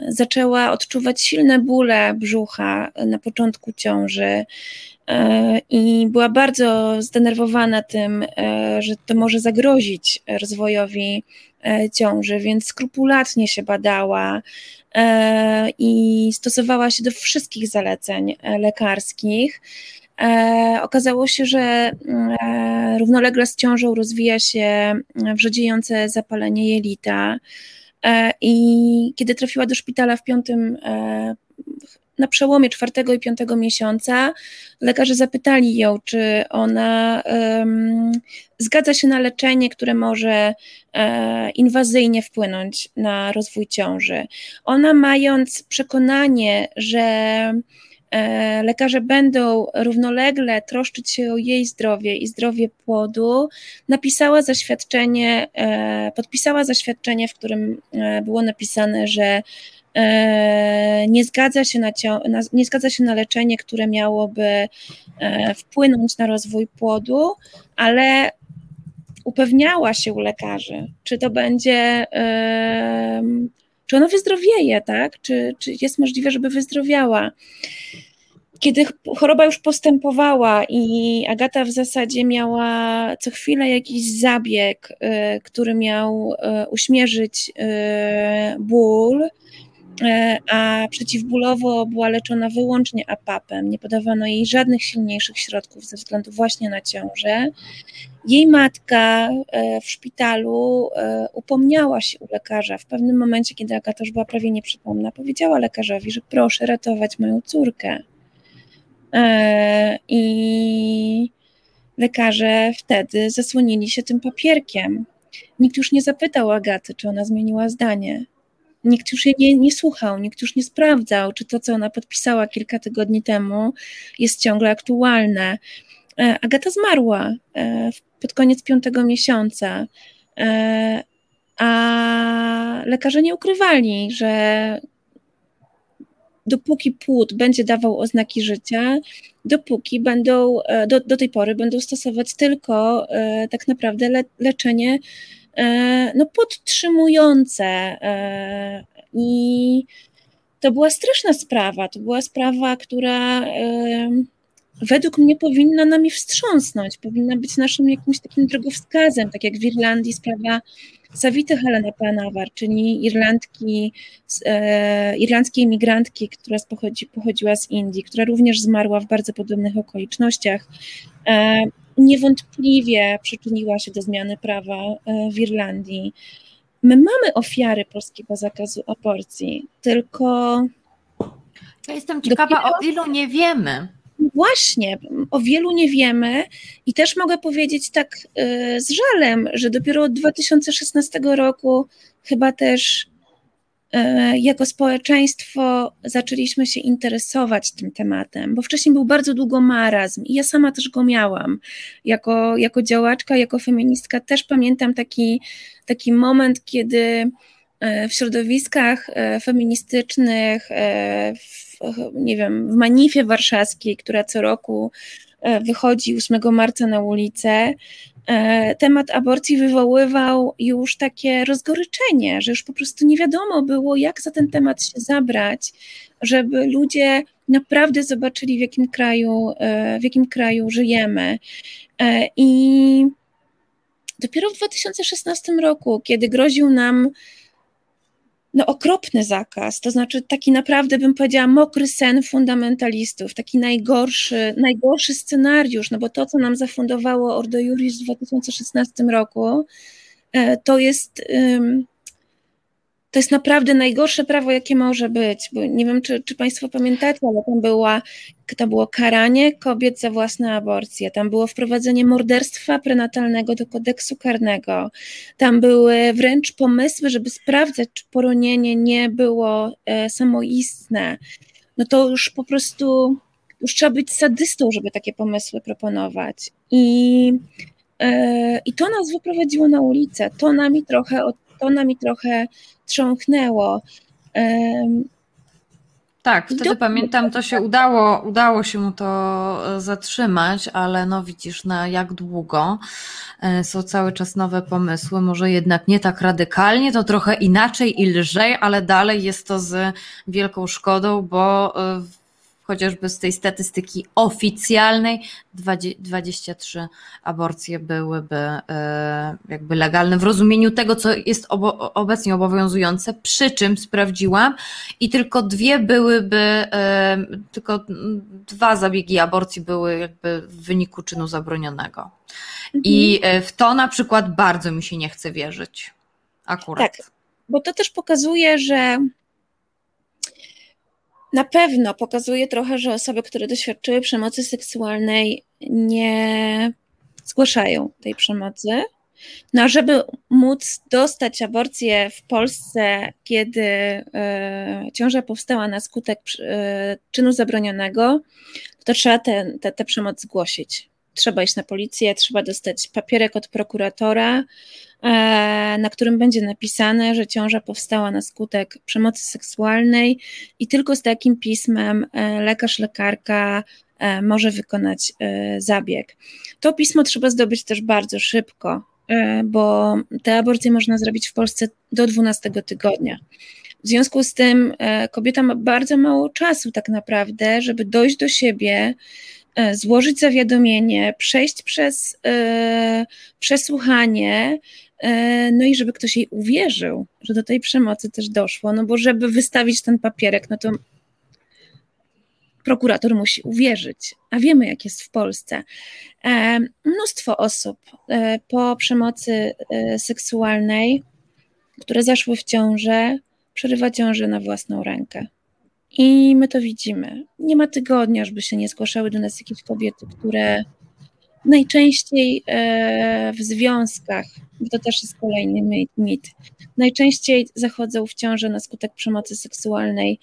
zaczęła odczuwać silne bóle brzucha na początku ciąży i była bardzo zdenerwowana tym, że to może zagrozić rozwojowi ciąży, więc skrupulatnie się badała e, i stosowała się do wszystkich zaleceń e, lekarskich. Okazało się, że równolegle z ciążą rozwija się wrzodziejące zapalenie jelita. I kiedy trafiła do szpitala w piątym na przełomie czwartego i piątego miesiąca lekarze zapytali ją, czy ona um, zgadza się na leczenie, które może e, inwazyjnie wpłynąć na rozwój ciąży. Ona, mając przekonanie, że e, lekarze będą równolegle troszczyć się o jej zdrowie i zdrowie płodu, napisała zaświadczenie, e, podpisała zaświadczenie, w którym e, było napisane, że nie zgadza, się na, nie zgadza się na leczenie, które miałoby e, wpłynąć na rozwój płodu, ale upewniała się u lekarzy, czy to będzie, czy ono wyzdrowieje, tak? Czy, czy jest możliwe, żeby wyzdrowiała. Kiedy choroba już postępowała i Agata w zasadzie miała co chwilę jakiś zabieg, e, który miał uśmierzyć ból, E, a przeciwbólowo była leczona wyłącznie apapem, nie podawano jej żadnych silniejszych środków ze względu właśnie na ciążę. Jej matka e, w szpitalu e, upomniała się u lekarza. W pewnym momencie, kiedy Agata już była prawie nieprzytomna, powiedziała lekarzowi, że proszę ratować moją córkę. I lekarze wtedy zasłonili się tym papierkiem. Nikt już nie zapytał Agaty, czy ona zmieniła zdanie. Nikt już jej nie, nie słuchał, nikt już nie sprawdzał, czy to, co ona podpisała kilka tygodni temu, jest ciągle aktualne. E, Agata zmarła e, pod koniec piątego miesiąca, e, a lekarze nie ukrywali, że dopóki płód będzie dawał oznaki życia, dopóki będą, do, do tej pory będą stosować tylko tak naprawdę le, leczenie no, podtrzymujące. E, I to była straszna sprawa. To była sprawa, która e, według mnie powinna nami wstrząsnąć, powinna być naszym jakimś takim drogowskazem, tak jak w Irlandii sprawa Savity Helena Panawar, czyli Irlandki, e, irlandzkiej imigrantki, która pochodzi, pochodziła z Indii, która również zmarła w bardzo podobnych okolicznościach. E, niewątpliwie przyczyniła się do zmiany prawa e, w Irlandii. my mamy ofiary polskiego zakazu aborcji, tylko. Ja jestem ciekawa, dopiero... o ilu nie wiemy. Właśnie, o wielu nie wiemy i też mogę powiedzieć tak y, z żalem, że dopiero od 2016 roku chyba też jako społeczeństwo zaczęliśmy się interesować tym tematem, bo wcześniej był bardzo długo marazm i ja sama też go miałam. Jako, jako działaczka, jako feministka też pamiętam taki, taki moment, kiedy y, w środowiskach feministycznych, w nie wiem, w Manifie Warszawskiej, która co roku e, wychodzi 8 marca na ulicę, e, temat aborcji wywoływał już takie rozgoryczenie, że już po prostu nie wiadomo było, jak za ten temat się zabrać, żeby ludzie naprawdę zobaczyli, w jakim kraju, e, w jakim kraju żyjemy. I dopiero w 2016 roku, kiedy groził nam no, okropny zakaz, to znaczy taki naprawdę bym powiedziała mokry sen fundamentalistów, taki najgorszy, najgorszy scenariusz, no bo to, co nam zafundowało Ordo Juris w 2016 roku, e, to jest to jest naprawdę najgorsze prawo, jakie może być, bo nie wiem, czy, czy Państwo pamiętacie, ale tam, była, tam było karanie kobiet za własne aborcje, tam było wprowadzenie morderstwa prenatalnego do kodeksu karnego, tam były wręcz pomysły, żeby sprawdzać, czy poronienie nie było e, samoistne. No to już po prostu, już trzeba być sadystą, żeby takie pomysły proponować. I, e, i to nas wyprowadziło na ulicę, to nami trochę, to nami trochę trząknęło. Tak, wtedy do... pamiętam, to się udało, udało się mu to e, zatrzymać, ale no widzisz, na jak długo e, są cały czas nowe pomysły, może jednak nie tak radykalnie, to trochę inaczej i lżej, ale dalej jest to z wielką szkodą, bo w e, chociażby z tej statystyki oficjalnej 23 aborcje byłyby e, jakby legalne w rozumieniu tego, co jest obecnie obowiązujące, przy czym sprawdziłam i tylko dwie byłyby, e, tylko dwa zabiegi aborcji były jakby w wyniku czynu zabronionego. I mhm. e, w to na przykład bardzo mi się nie chce wierzyć. Akurat. Tak, bo to też pokazuje, że na pewno pokazuje trochę, że osoby, które doświadczyły przemocy seksualnej, nie zgłaszają tej przemocy. No żeby móc dostać aborcję w Polsce, kiedy y, ciąża powstała na skutek y, czynu zabronionego, to trzeba tę przemoc zgłosić. Trzeba iść na policję, trzeba dostać papierek od prokuratora, E, na którym będzie napisane, że ciąża powstała na skutek przemocy seksualnej i tylko z takim pismem e, lekarz, lekarka e, może wykonać zabieg. To pismo trzeba zdobyć też bardzo szybko, bo te aborcje można zrobić w Polsce do 12 tygodnia. W związku z tym kobieta ma bardzo mało czasu, tak naprawdę, żeby dojść do siebie, złożyć zawiadomienie, przejść przez przesłuchanie, E, no i żeby ktoś jej uwierzył, że do tej przemocy też doszło, no bo żeby wystawić ten papierek, no to prokurator musi uwierzyć, a wiemy jak jest w Polsce. E, mnóstwo osób e, po przemocy seksualnej, które zaszły w ciążę, przerywa ciążę na własną rękę. I my to widzimy. Nie ma tygodnia, żeby się nie zgłaszały do nas jakieś kobiety, które Najczęściej e, w związkach, to też jest kolejny mit, najczęściej zachodzą w ciążę na skutek przemocy seksualnej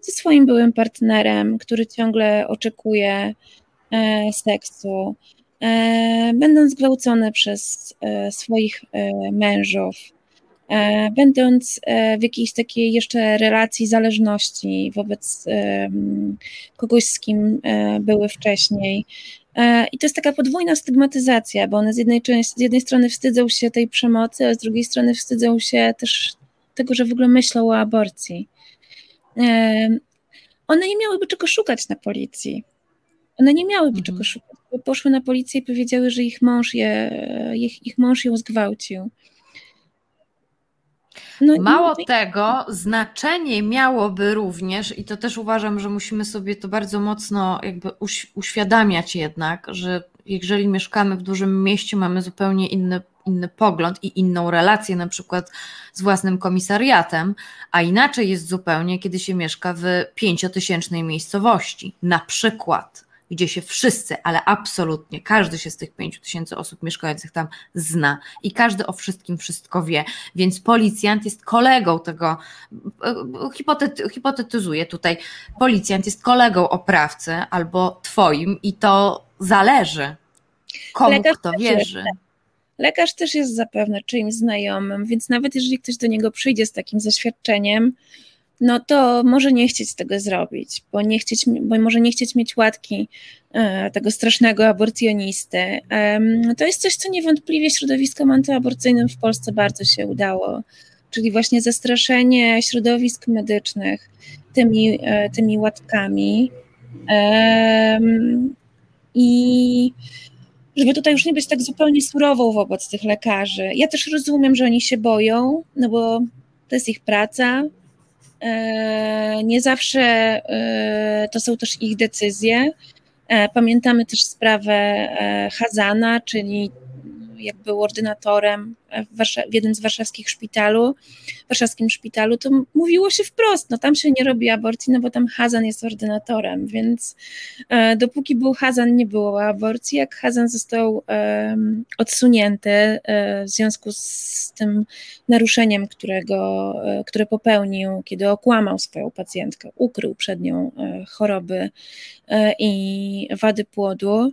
ze swoim byłym partnerem, który ciągle oczekuje e, seksu, e, będąc gwałcone przez swoich mężów, będąc w jakiejś takiej jeszcze relacji zależności wobec kogoś, z kim były wcześniej, E, I to jest taka podwójna stygmatyzacja, bo one z jednej, z jednej strony wstydzą się tej przemocy, a z drugiej strony wstydzą się też tego, że w ogóle myślą o aborcji. E, one nie miałyby czego szukać na policji. One nie miałyby mhm. czego szukać, bo poszły na policję i powiedziały, że ich mąż, je, ich, ich mąż ją zgwałcił. No Mało i... tego, znaczenie miałoby również, i to też uważam, że musimy sobie to bardzo mocno jakby uświadamiać jednak, że jeżeli mieszkamy w dużym mieście, mamy zupełnie inny inny pogląd i inną relację, na przykład z własnym komisariatem, a inaczej jest zupełnie, kiedy się mieszka w pięciotysięcznej miejscowości, na przykład gdzie się wszyscy, ale absolutnie każdy się z tych pięciu tysięcy osób mieszkających tam zna i każdy o wszystkim wszystko wie, więc policjant jest kolegą tego, hipotety, hipotetyzuję tutaj, policjant jest kolegą oprawcy albo twoim i to zależy, komu Lekarz kto wierzy. Lekarz też jest zapewne czyimś znajomym, więc nawet jeżeli ktoś do niego przyjdzie z takim zaświadczeniem, no to może nie chcieć tego zrobić, bo, nie chcieć, bo może nie chcieć mieć łatki e, tego strasznego aborcjonisty. To jest coś, co niewątpliwie środowiskom antyaborcyjnym w Polsce bardzo się udało, czyli właśnie zastraszenie środowisk medycznych tymi, e, tymi łatkami. I żeby tutaj już nie być tak zupełnie surową wobec tych lekarzy. Ja też rozumiem, że oni się boją, no bo to jest ich praca, nie zawsze e, to są też ich decyzje. E, pamiętamy też sprawę Hazana, czyli jak był ordynatorem w, w jednym z warszawskich szpitalu, warszawskim szpitalu, to mówiło się wprost, no tam się nie robi aborcji, no bo tam Hazan jest ordynatorem, więc e, dopóki był Hazan, nie było aborcji. Jak Hazan został e, odsunięty e, w związku z tym naruszeniem, którego, e, które popełnił, kiedy okłamał swoją pacjentkę, ukrył przed nią e, choroby e, i wady płodu,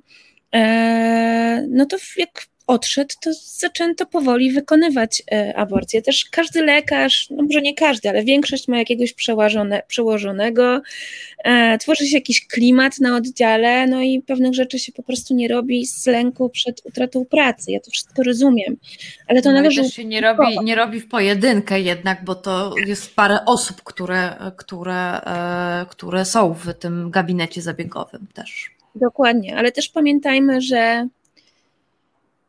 no to jak odszedł, to zaczęto powoli wykonywać e, aborcję. Też każdy lekarz, no może nie każdy, ale większość ma jakiegoś przełożone, przełożonego, e, tworzy się jakiś klimat na oddziale, no i pewnych rzeczy się po prostu nie robi z lęku przed utratą pracy. Ja to wszystko rozumiem, ale to no należy... Też się nie robi, nie robi w pojedynkę jednak, bo to jest parę osób, które, które, e, które są w tym gabinecie zabiegowym też. Dokładnie, ale też pamiętajmy, że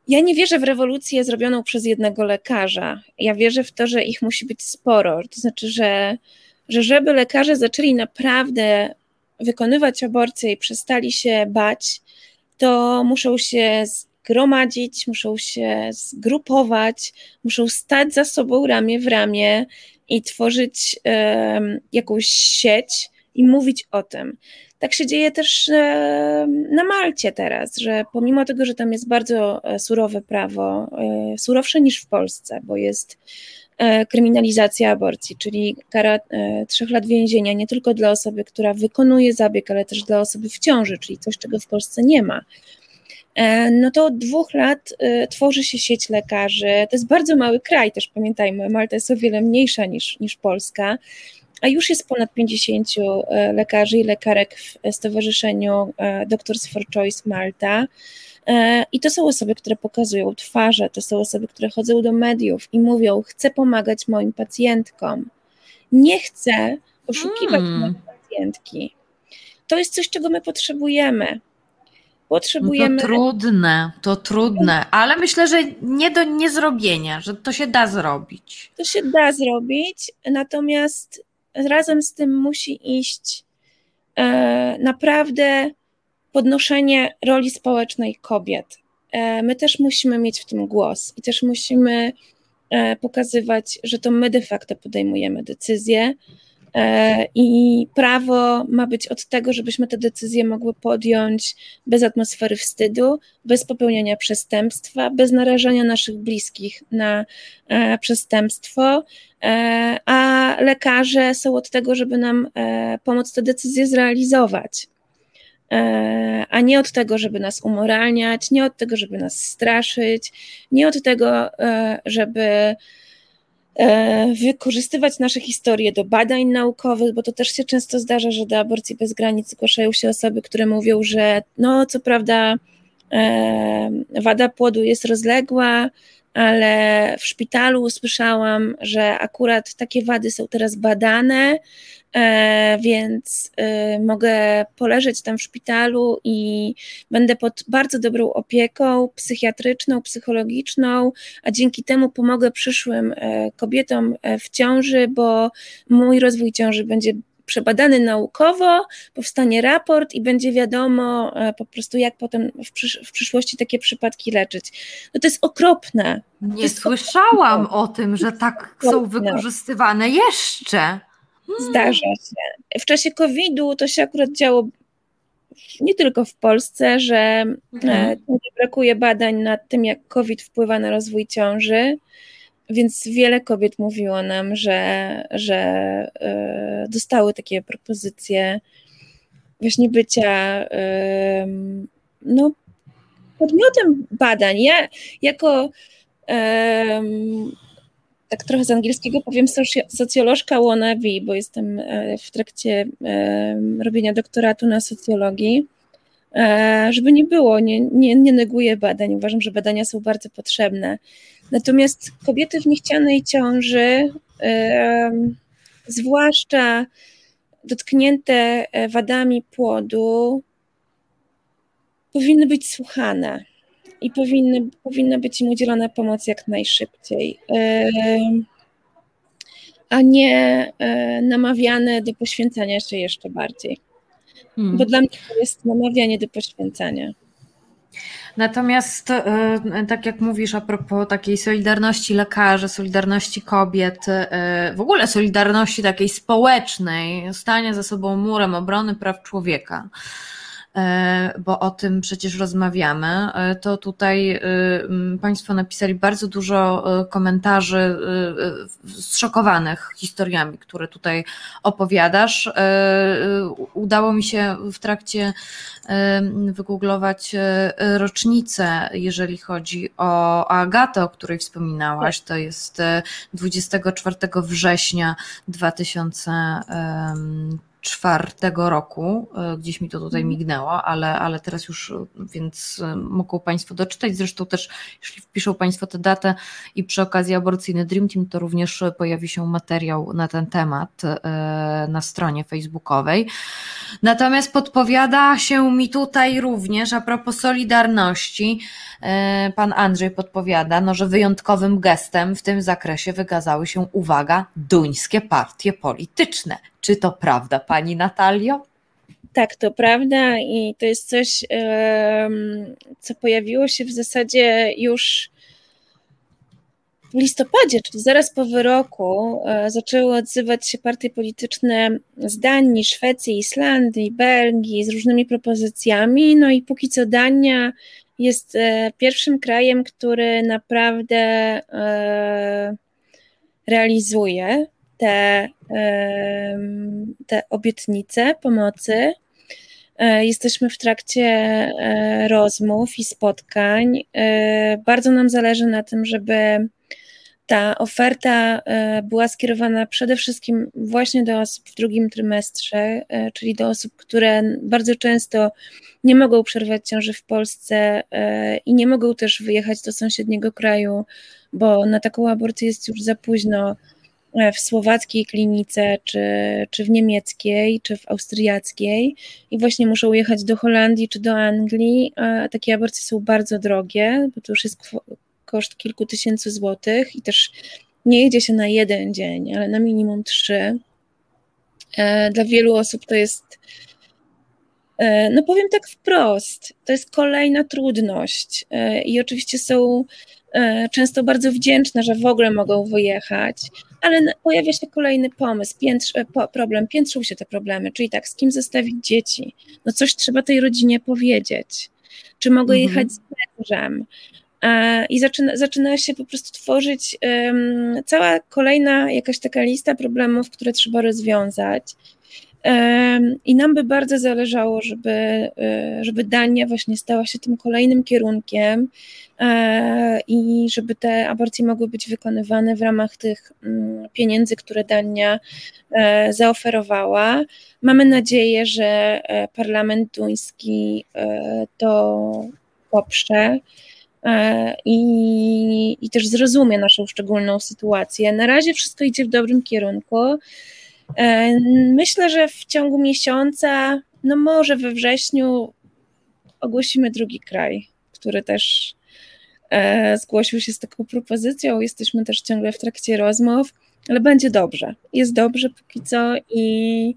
ja nie wierzę w rewolucję zrobioną przez jednego lekarza. Ja wierzę w to, że ich musi być sporo. To znaczy, że, że żeby lekarze zaczęli naprawdę wykonywać aborcję i przestali się bać, to muszą się zgromadzić, muszą się zgrupować, muszą stać za sobą ramię w ramię i tworzyć um, jakąś sieć i mówić o tym. Tak się dzieje też e, na Malcie teraz, że pomimo tego, że tam jest bardzo e, surowe prawo, e, surowsze niż w Polsce, bo jest kryminalizacja aborcji, czyli kara trzech lat więzienia nie tylko dla osoby, która wykonuje zabieg, ale też dla osoby w ciąży, czyli coś, czego w Polsce nie ma. No to od dwóch lat tworzy się sieć lekarzy. To jest bardzo mały kraj, też pamiętajmy, Malta jest o wiele mniejsza niż, niż Polska a już jest ponad 50 e, lekarzy i lekarek w Stowarzyszeniu e, Doctors for Choice Malta. E, I to są osoby, które pokazują twarze, to są osoby, które chodzą do mediów i mówią: Chcę pomagać moim pacjentkom. Nie chcę oszukiwać hmm. mojej pacjentki. To jest coś, czego my potrzebujemy. Potrzebujemy. No to trudne, to trudne, ale myślę, że nie do niezrobienia, że to się da zrobić. To się da zrobić, natomiast razem z tym musi iść e, naprawdę podnoszenie roli społecznej kobiet. E, my też musimy mieć w tym głos i też musimy e, pokazywać, że to my de facto podejmujemy decyzje, I prawo ma być od tego, żebyśmy te decyzje mogły podjąć bez atmosfery wstydu, bez popełniania przestępstwa, bez narażania naszych bliskich na e, przestępstwo, e, a lekarze są od tego, żeby nam pomóc te decyzje zrealizować. A nie od tego, żeby nas umoralniać, nie od tego, żeby nas straszyć, nie od tego, żeby E, wykorzystywać nasze historie do badań naukowych, bo to też się często zdarza, że do aborcji bez granic zgłaszają się osoby, które mówią, że no co prawda e, wada płodu jest rozległa, ale w szpitalu usłyszałam, że akurat takie wady są teraz badane, e, więc e, mogę poleżeć tam w szpitalu i będę pod bardzo dobrą opieką psychiatryczną, psychologiczną, a dzięki temu pomogę przyszłym e, kobietom w ciąży, bo mój rozwój ciąży będzie przebadany naukowo, powstanie raport i będzie wiadomo e, po prostu, jak potem w, przysz w przyszłości takie przypadki leczyć. No to jest okropne. Nie jest słyszałam okropne. o tym, że tak są wykorzystywane jeszcze. Zdarza się. W czasie COVID-u to się akurat działo nie tylko w Polsce, że e, mhm. brakuje badań nad tym, jak COVID wpływa na rozwój ciąży, więc wiele kobiet mówiło nam, że, że e, dostały takie propozycje właśnie bycia no, podmiotem badań. Ja jako tak trochę z angielskiego powiem socjolożka wannabe, bo jestem e, w trakcie robienia doktoratu na socjologii. E, żeby nie było, nie, nie, nie neguję badań, uważam, że badania są bardzo potrzebne. Natomiast kobiety w niechcianej ciąży, zwłaszcza dotknięte e, wadami płodu, powinny być słuchane i powinny, powinna być im udzielona pomoc jak najszybciej, a nie e, namawiane do poświęcania się jeszcze bardziej. Hmm. Bo dla mnie to jest namawianie do poświęcania. Natomiast, e, tak jak mówisz, a propos takiej solidarności lekarzy, solidarności kobiet, e, w ogóle solidarności takiej społecznej, stania za sobą murem obrony praw człowieka, bo o tym przecież rozmawiamy, e, to tutaj e, Państwo napisali bardzo dużo komentarzy zszokowanych historiami, które tutaj opowiadasz. Udało mi się w trakcie wygooglować rocznicę, jeżeli chodzi o Agatę, o której wspominałaś. To jest 24 września 2000 czwartego roku, e, gdzieś mi to tutaj mhm. mignęło, ale, ale teraz już, e, więc e, mogą Państwo doczytać, zresztą też jeśli wpiszą Państwo tę datę i przy okazji aborcyjny Dream Team, to również pojawi się materiał na ten temat na stronie facebookowej. Natomiast podpowiada się mi tutaj również, a propos Solidarności, pan Andrzej podpowiada, no, że wyjątkowym gestem w tym zakresie wykazały się, uwaga, duńskie partie polityczne. Czy to prawda, pani Natalio? Tak, to prawda i to jest coś, co pojawiło się w zasadzie już w listopadzie, czyli zaraz po wyroku, e, zaczęły odzywać się partie polityczne z Danii, Szwecji, Islandii, Belgii z różnymi propozycjami. No i póki co Dania jest e, pierwszym krajem, który naprawdę e, realizuje te, te obietnice pomocy. E, jesteśmy w trakcie e, rozmów i spotkań. E, bardzo nam zależy na tym, żeby ta oferta była skierowana przede wszystkim właśnie do osób w drugim trymestrze, czyli do osób, które bardzo często nie mogą przerwać ciąży w Polsce i nie mogą też wyjechać do sąsiedniego kraju, bo na taką aborcję jest już za późno w słowackiej klinice, czy, czy w niemieckiej, czy w austriackiej i właśnie muszą jechać do Holandii czy do Anglii. A takie aborcje są bardzo drogie, bo to już jest koszt kilku tysięcy złotych i też nie jedzie się na jeden dzień, ale na minimum trzy. E, dla wielu osób to jest, e, no powiem tak wprost, to jest kolejna trudność. I oczywiście są często bardzo wdzięczne, że w ogóle mogą wyjechać, ale pojawia się kolejny pomysł, piętrz, e, problem, piętrzą się te problemy, czyli tak, z kim zostawić dzieci? No coś trzeba tej rodzinie powiedzieć. Czy mogę mhm. jechać z mężem? I zaczyna, zaczyna się po prostu tworzyć um, cała kolejna jakaś taka lista problemów, które trzeba rozwiązać. I nam by bardzo zależało, żeby, e, żeby Dania właśnie stała się tym kolejnym kierunkiem e, i żeby te aborcje mogły być wykonywane w ramach tych mm, pieniędzy, które Dania e, zaoferowała. Mamy nadzieję, że parlament duński to poprze. I, I też zrozumie naszą szczególną sytuację. Na razie wszystko idzie w dobrym kierunku. E, myślę, że w ciągu miesiąca, no może we wrześniu, ogłosimy drugi kraj, który też e, zgłosił się z taką propozycją. Jesteśmy też ciągle w trakcie rozmów. ale będzie dobrze. Jest dobrze póki co i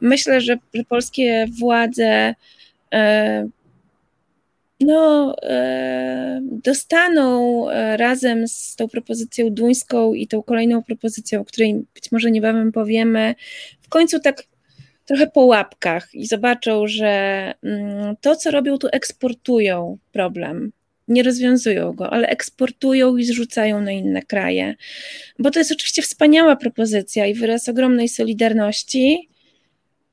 myślę, że, że polskie władze no, dostaną e, razem z tą propozycją duńską i tą kolejną propozycją, o której być może niebawem powiemy, w końcu tak trochę po łapkach i zobaczą, że mm, to, co robią, tu eksportują problem. Nie rozwiązują go, ale eksportują i zrzucają na inne kraje. Bo to jest oczywiście wspaniała propozycja i wyraz ogromnej solidarności,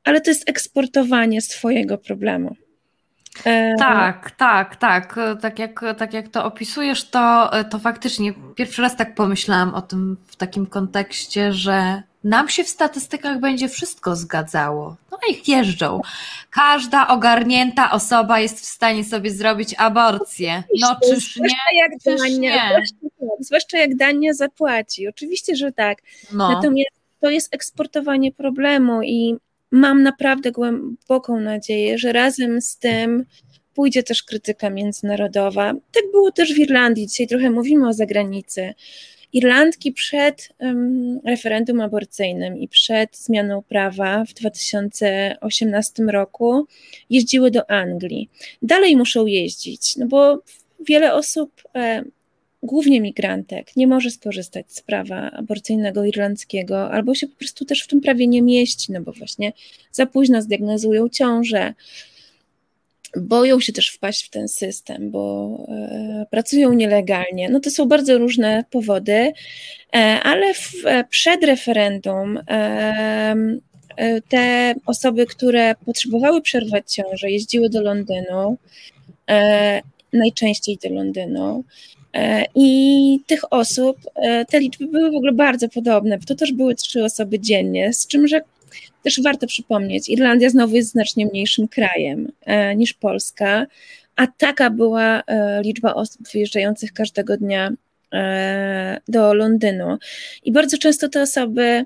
ale to jest eksportowanie swojego problemu. E, tak, tak, tak. Tak jak, tak jak to opisujesz, to, to faktycznie pierwszy raz tak pomyślałam o tym w takim kontekście, że nam się w statystykach będzie wszystko zgadzało. No i jeżdżą. Każda ogarnięta osoba jest w stanie sobie zrobić aborcję. No czyż nie? Jak czyż Dania, nie? Zwłaszcza jak Dania zapłaci. Oczywiście, że tak. No. Natomiast to jest eksportowanie problemu i mam naprawdę głęboką nadzieję, że razem z tym pójdzie też krytyka międzynarodowa. Tak było też w Irlandii. Dzisiaj trochę mówimy o zagranicy. Irlandki przed um, referendum aborcyjnym i przed zmianą prawa w 2018 roku jeździły do Anglii. Dalej muszą jeździć, no bo wiele osób e, głównie migrantek, nie może skorzystać z prawa aborcyjnego irlandzkiego, albo się po prostu też w tym prawie nie mieści, no bo właśnie za późno zdiagnozują ciążę. Boją się też wpaść w ten system, bo e, pracują nielegalnie. No to są bardzo różne powody, e, ale w, e, przed referendum te osoby, które potrzebowały przerwać ciążę, jeździły do Londynu, najczęściej do Londynu, I tych osób, te liczby były w ogóle bardzo podobne, bo to też były trzy osoby dziennie, z czym, że też warto przypomnieć, Irlandia znowu jest znacznie mniejszym krajem e, niż Polska, a taka była liczba osób wyjeżdżających każdego dnia do Londynu. I bardzo często te osoby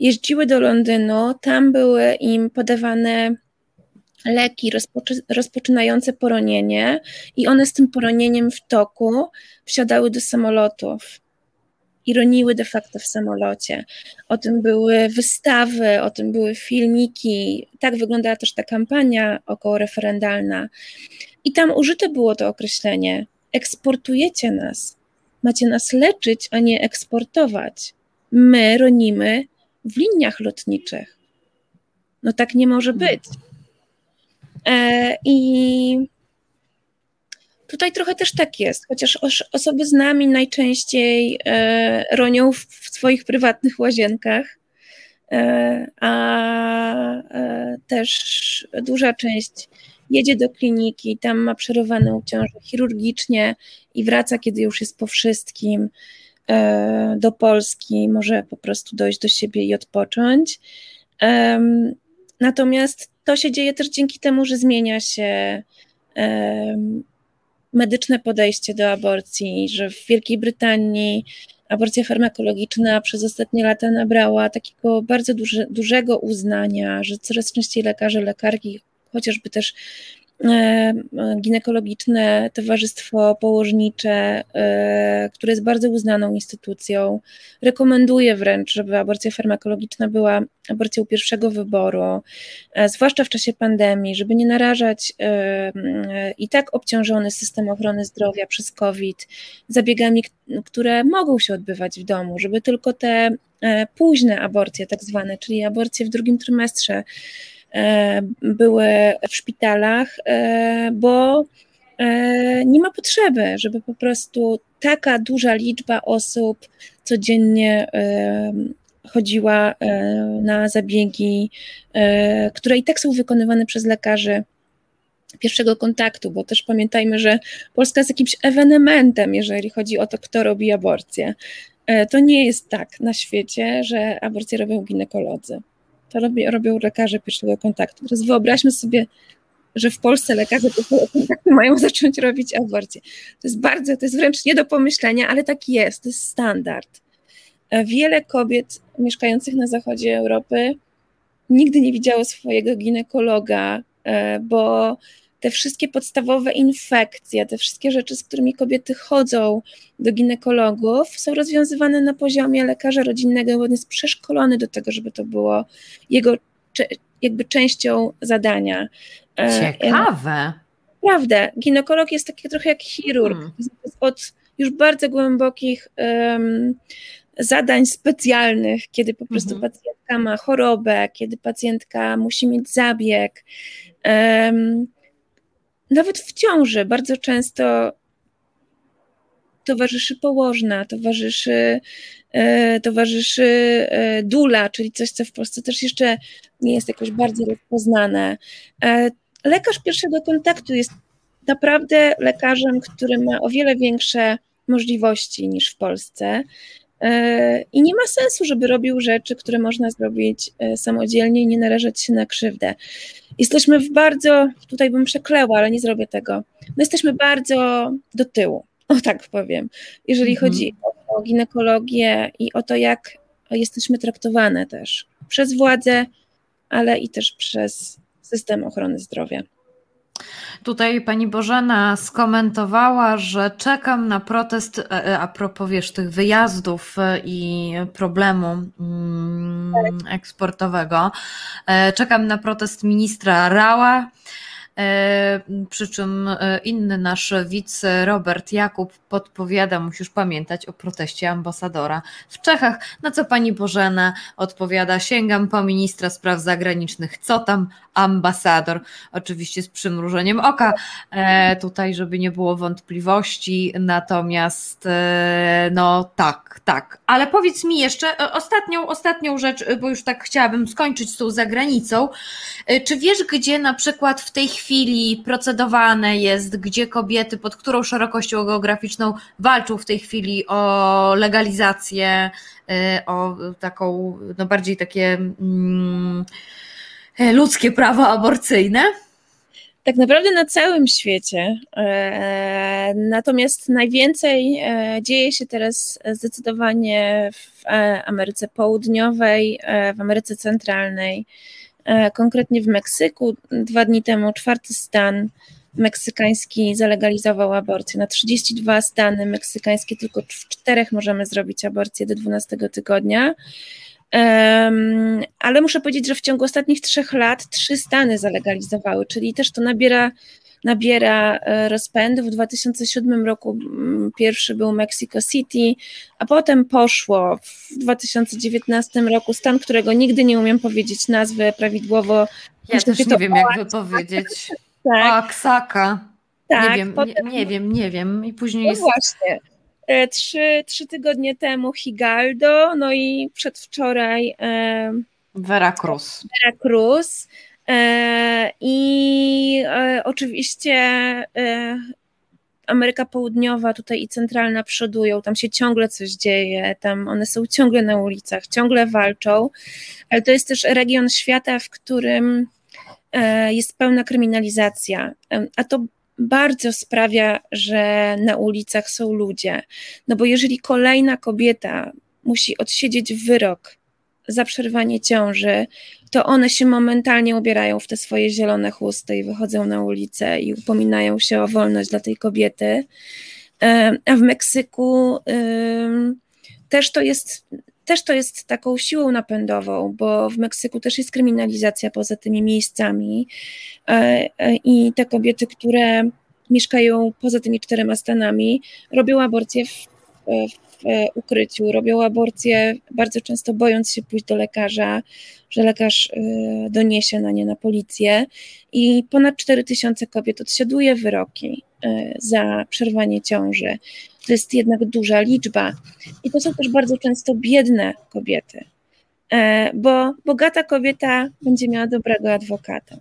jeździły do Londynu, tam były im podawane leki rozpoczy, rozpoczynające poronienie i one z tym poronieniem w toku wsiadały do samolotów i roniły de facto w samolocie. O tym były wystawy, o tym były filmiki. Tak wyglądała też ta kampania okołoreferendalna. I tam użyte było to określenie: eksportujecie nas, macie nas leczyć, a nie eksportować. My ronimy w liniach lotniczych. No tak nie może być. E, I tutaj trochę też tak jest, chociaż osoby z nami najczęściej e, ronią w swoich prywatnych łazienkach, e, a też duża część jedzie do kliniki, tam ma przerywaną ciążę chirurgicznie i wraca, kiedy już jest po wszystkim do Polski, może po prostu dojść do siebie i odpocząć. Natomiast to się dzieje też dzięki temu, że zmienia się medyczne podejście do aborcji, że w Wielkiej Brytanii aborcja farmakologiczna przez ostatnie lata nabrała takiego bardzo duże, dużego uznania, że coraz częściej lekarze, lekarki, chociażby też ginekologiczne Towarzystwo Położnicze, e, które jest bardzo uznaną instytucją, rekomenduje wręcz, żeby aborcja farmakologiczna była aborcją pierwszego wyboru, e, zwłaszcza w czasie pandemii, żeby nie narażać i tak obciążony system ochrony zdrowia przez COVID zabiegami, które mogą się odbywać w domu, żeby tylko te późne aborcje, tak zwane, czyli aborcje w drugim trymestrze, E, były w szpitalach, e, bo e, nie ma potrzeby, żeby po prostu taka duża liczba osób codziennie chodziła na zabiegi, które i tak są wykonywane przez lekarzy pierwszego kontaktu, bo też pamiętajmy, że Polska jest jakimś ewenementem, jeżeli chodzi o to, kto robi aborcję. To nie jest tak na świecie, że aborcję robią ginekolodzy to robi, robią lekarze pierwszego kontaktu. Teraz wyobraźmy sobie, że w Polsce lekarze pierwszego kontaktu mają zacząć robić aborcję. To jest bardzo, to jest wręcz nie do pomyślenia, ale tak jest, to jest standard. E, wiele kobiet mieszkających na zachodzie Europy nigdy nie widziało swojego ginekologa, e, bo te wszystkie podstawowe infekcje, te wszystkie rzeczy, z którymi kobiety chodzą do ginekologów, są rozwiązywane na poziomie lekarza rodzinnego, bo on jest przeszkolony do tego, żeby to było jego jakby częścią zadania. E, Ciekawe. Prawda. Ginekolog jest taki trochę jak chirurg. Hmm. Od już bardzo głębokich um, zadań specjalnych, kiedy po prostu mhm. pacjentka ma chorobę, kiedy pacjentka musi mieć zabieg. Um, nawet w ciąży bardzo często towarzyszy położna, towarzyszy, e, towarzyszy e, dula, czyli coś, co w Polsce też jeszcze nie jest jakoś bardzo rozpoznane. E, lekarz pierwszego kontaktu jest naprawdę lekarzem, który ma o wiele większe możliwości niż w Polsce. I nie ma sensu, żeby robił rzeczy, które można zrobić samodzielnie i nie narażać się na krzywdę. Jesteśmy w bardzo, tutaj bym przekleła, ale nie zrobię tego. My jesteśmy bardzo do tyłu, o tak powiem, jeżeli mhm. chodzi o, o ginekologię i o to, jak jesteśmy traktowane też przez władze, ale i też przez system ochrony zdrowia. Tutaj pani Bożena skomentowała, że czekam na protest, e, e, a propos wiesz, tych wyjazdów e, i problemu mm, eksportowego. Czekam na protest ministra Rała przy czym e, inny nasz widz Robert Jakub podpowiada, musisz pamiętać o proteście ambasadora w Czechach, na co pani Bożena odpowiada, sięgam po ministra spraw zagranicznych, co tam ambasador, oczywiście z przymrużeniem oka, e, tutaj żeby nie było wątpliwości, natomiast no tak, tak, ale powiedz mi jeszcze ostatnią, ostatnią rzecz, bo już tak chciałabym skończyć z tą zagranicą, czy wiesz gdzie na przykład w tej chwili chwili procedowane jest, gdzie kobiety pod którą szerokością geograficzną walczą w tej chwili o legalizację, y, o taką, no bardziej takie mm, ludzkie prawo aborcyjne? Tak naprawdę na całym świecie. E, natomiast najwięcej e, dzieje się teraz zdecydowanie w e, Ameryce Południowej, w Ameryce Centralnej. E, konkretnie w Meksyku. Dwa dni temu czwarty stan meksykański zalegalizował aborcję. Na 32 stany meksykańskie tylko w czterech możemy zrobić aborcję do 12 tygodnia. Ale muszę powiedzieć, że w ciągu ostatnich trzech lat trzy stany zalegalizowały, czyli też to nabiera nabiera e, rozpędu. W 2007 roku pierwszy był Mexico City, a potem poszło w 2019 roku stan, którego nigdy nie umiem powiedzieć nazwy prawidłowo. Ja też nie wiem, jak wypowiedzieć. Tak. Oaxaca. Tak, nie wiem, potem... nie, nie, wiem, nie wiem. I później no jest... właśnie. E, trzy, trzy tygodnie temu Higaldo, no i przedwczoraj e... Veracruz. Veracruz. E, I e, oczywiście e, Ameryka Południowa tutaj i centralna przodują, tam się ciągle coś dzieje, tam one są ciągle na ulicach, ciągle walczą, ale to jest też region świata, w którym jest pełna kryminalizacja, a to bardzo sprawia, że na ulicach są ludzie. No bo jeżeli kolejna kobieta musi odsiedzieć wyrok za przerwanie ciąży, to one się momentalnie ubierają w te swoje zielone chusty i wychodzą na ulicę i upominają się o wolność dla tej kobiety. A w Meksyku też to jest też to jest taką siłą napędową, bo w Meksyku też jest kryminalizacja poza tymi miejscami e, e, i te kobiety, które mieszkają poza tymi czterema stanami, robią aborcję w, w w e, ukryciu, robią aborcję bardzo często bojąc się pójść do lekarza, że lekarz e, doniesie na nie na policję i ponad 4 tysiące kobiet odsiaduje wyroki e, za przerwanie ciąży. To jest jednak duża liczba i to są też bardzo często biedne kobiety, bo bogata kobieta będzie miała dobrego adwokata.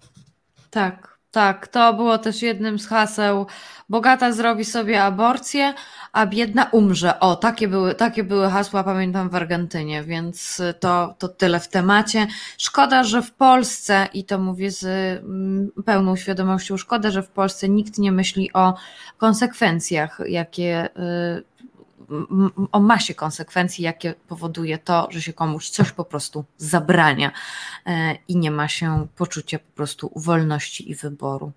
Tak, tak, to było też jednym z haseł. Bogata zrobi sobie aborcję, a biedna umrze. O, takie były, takie były hasła, pamiętam w Argentynie, więc to, to tyle w temacie. Szkoda, że w Polsce, i to mówię z mm, pełną świadomością, szkoda, że w Polsce nikt nie myśli o konsekwencjach, jakie y, o masie konsekwencji, jakie powoduje to, że się komuś coś po prostu zabrania e, i nie ma się poczucia po prostu wolności i wyboru.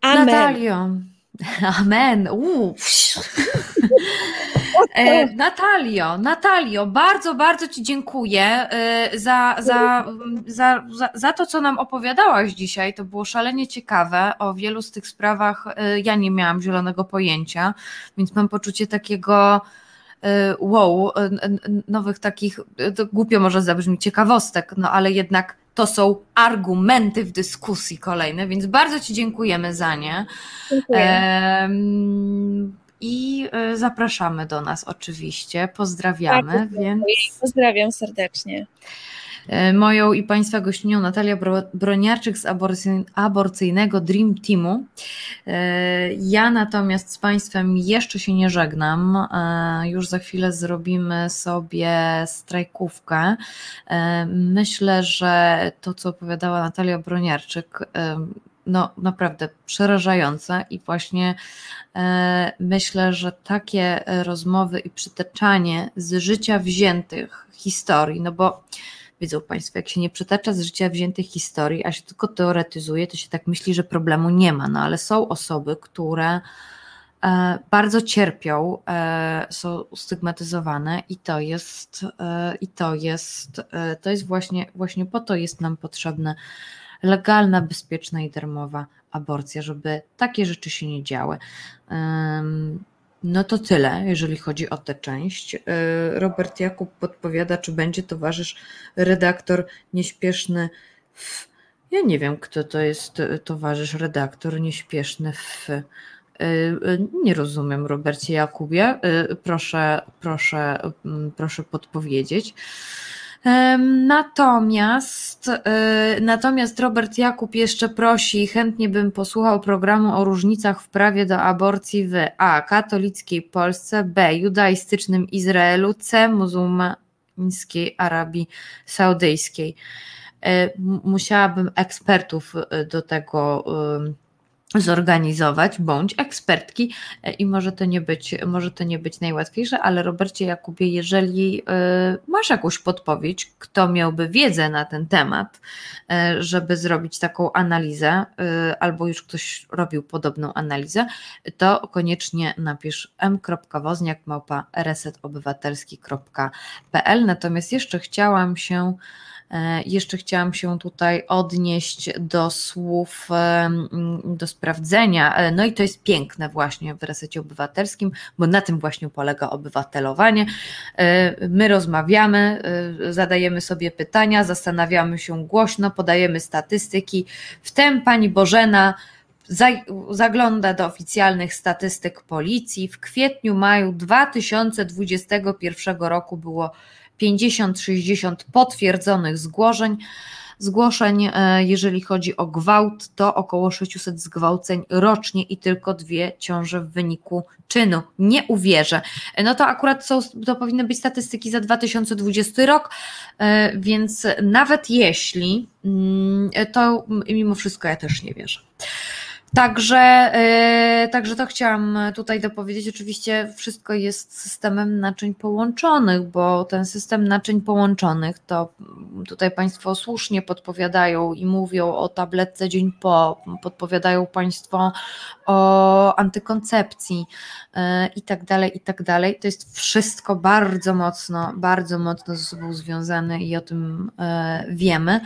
Amen. Natalio. Amen. Uu. E, Natalio, Natalio, bardzo, bardzo Ci dziękuję e, za, za, za, za, za to, co nam opowiadałaś dzisiaj. To było szalenie ciekawe. O wielu z tych sprawach e, ja nie miałam zielonego pojęcia, więc mam poczucie takiego e, wow, e, nowych takich, e, głupio może zabrzmi, ciekawostek, no ale jednak to są argumenty w dyskusji kolejne, więc bardzo Ci dziękujemy za nie. Dziękuję. I e, zapraszamy do nas oczywiście. Pozdrawiamy. Bardzo Więc Pozdrawiam serdecznie. e, moją i Państwa gościnią Natalia Bro- Broniarczyk z aborcy- aborcyjnego Dream Teamu. E, Ja natomiast z Państwem jeszcze się nie żegnam. Już za chwilę zrobimy sobie strajkówkę. Myślę, że to, co opowiadała Natalia Broniarczyk, no naprawdę przerażające i właśnie e, myślę, że takie e, rozmowy i przytaczanie z życia wziętych historii, no bo wiedzą Państwo, jak się nie przytacza z życia wziętych historii, a się tylko teoretyzuje, to się tak myśli, że problemu nie ma, no ale są osoby, które e, bardzo cierpią, e, są stygmatyzowane i to jest, e, i to jest, e, to jest właśnie, właśnie po to jest nam potrzebne legalna, bezpieczna i darmowa aborcja, żeby takie rzeczy się nie działy. No to tyle, jeżeli chodzi o tę część. Yy, Robert Jakub podpowiada, czy będzie towarzysz redaktor nieśpieszny w. Ja nie wiem, kto to jest towarzysz redaktor nieśpieszny w. Y, y, Nie rozumiem, Robercie Jakubie. Proszę, proszę, proszę podpowiedzieć. Natomiast, y, natomiast Robert Jakub jeszcze prosi, chętnie bym posłuchał programu o różnicach w prawie do aborcji w A. katolickiej Polsce, B. judaistycznym Izraelu, C. muzułmańskiej Arabii Saudyjskiej. Y, Musiałabym ekspertów y, do tego zorganizować, bądź ekspertki e, i może to nie być, może to nie być najłatwiejsze, ale Robercie Jakubie, jeżeli y, masz jakąś podpowiedź, kto miałby wiedzę na ten temat, y, żeby zrobić taką analizę, albo już ktoś robił podobną analizę, to koniecznie napisz m.wozniak małpa resetobywatelski.pl. Natomiast jeszcze chciałam się E, Jeszcze chciałam się tutaj odnieść do słów, do sprawdzenia. E, No i to jest piękne właśnie w resecie obywatelskim, bo na tym właśnie polega obywatelowanie. E, My rozmawiamy, e, zadajemy sobie pytania, zastanawiamy się głośno, podajemy statystyki. Wtem pani Bożena za- zagląda do oficjalnych statystyk policji. W kwietniu, maju 2021 roku było 50-60 potwierdzonych zgłoszeń. Zgłoszeń, e, jeżeli chodzi o gwałt, to około 600 zgwałceń rocznie i tylko dwie ciąże w wyniku czynu. Nie uwierzę. E, No to akurat są, to powinny być statystyki za 2020 rok, e, więc nawet jeśli, mm, to mimo wszystko ja też nie wierzę. Także, e, także to chciałam tutaj dopowiedzieć. Oczywiście wszystko jest systemem naczyń połączonych, bo ten system naczyń połączonych to tutaj Państwo słusznie podpowiadają i mówią o tabletce dzień po, podpowiadają Państwo o antykoncepcji e, i tak dalej, i tak dalej. To jest wszystko bardzo mocno, bardzo mocno ze sobą związane i o tym e, wiemy,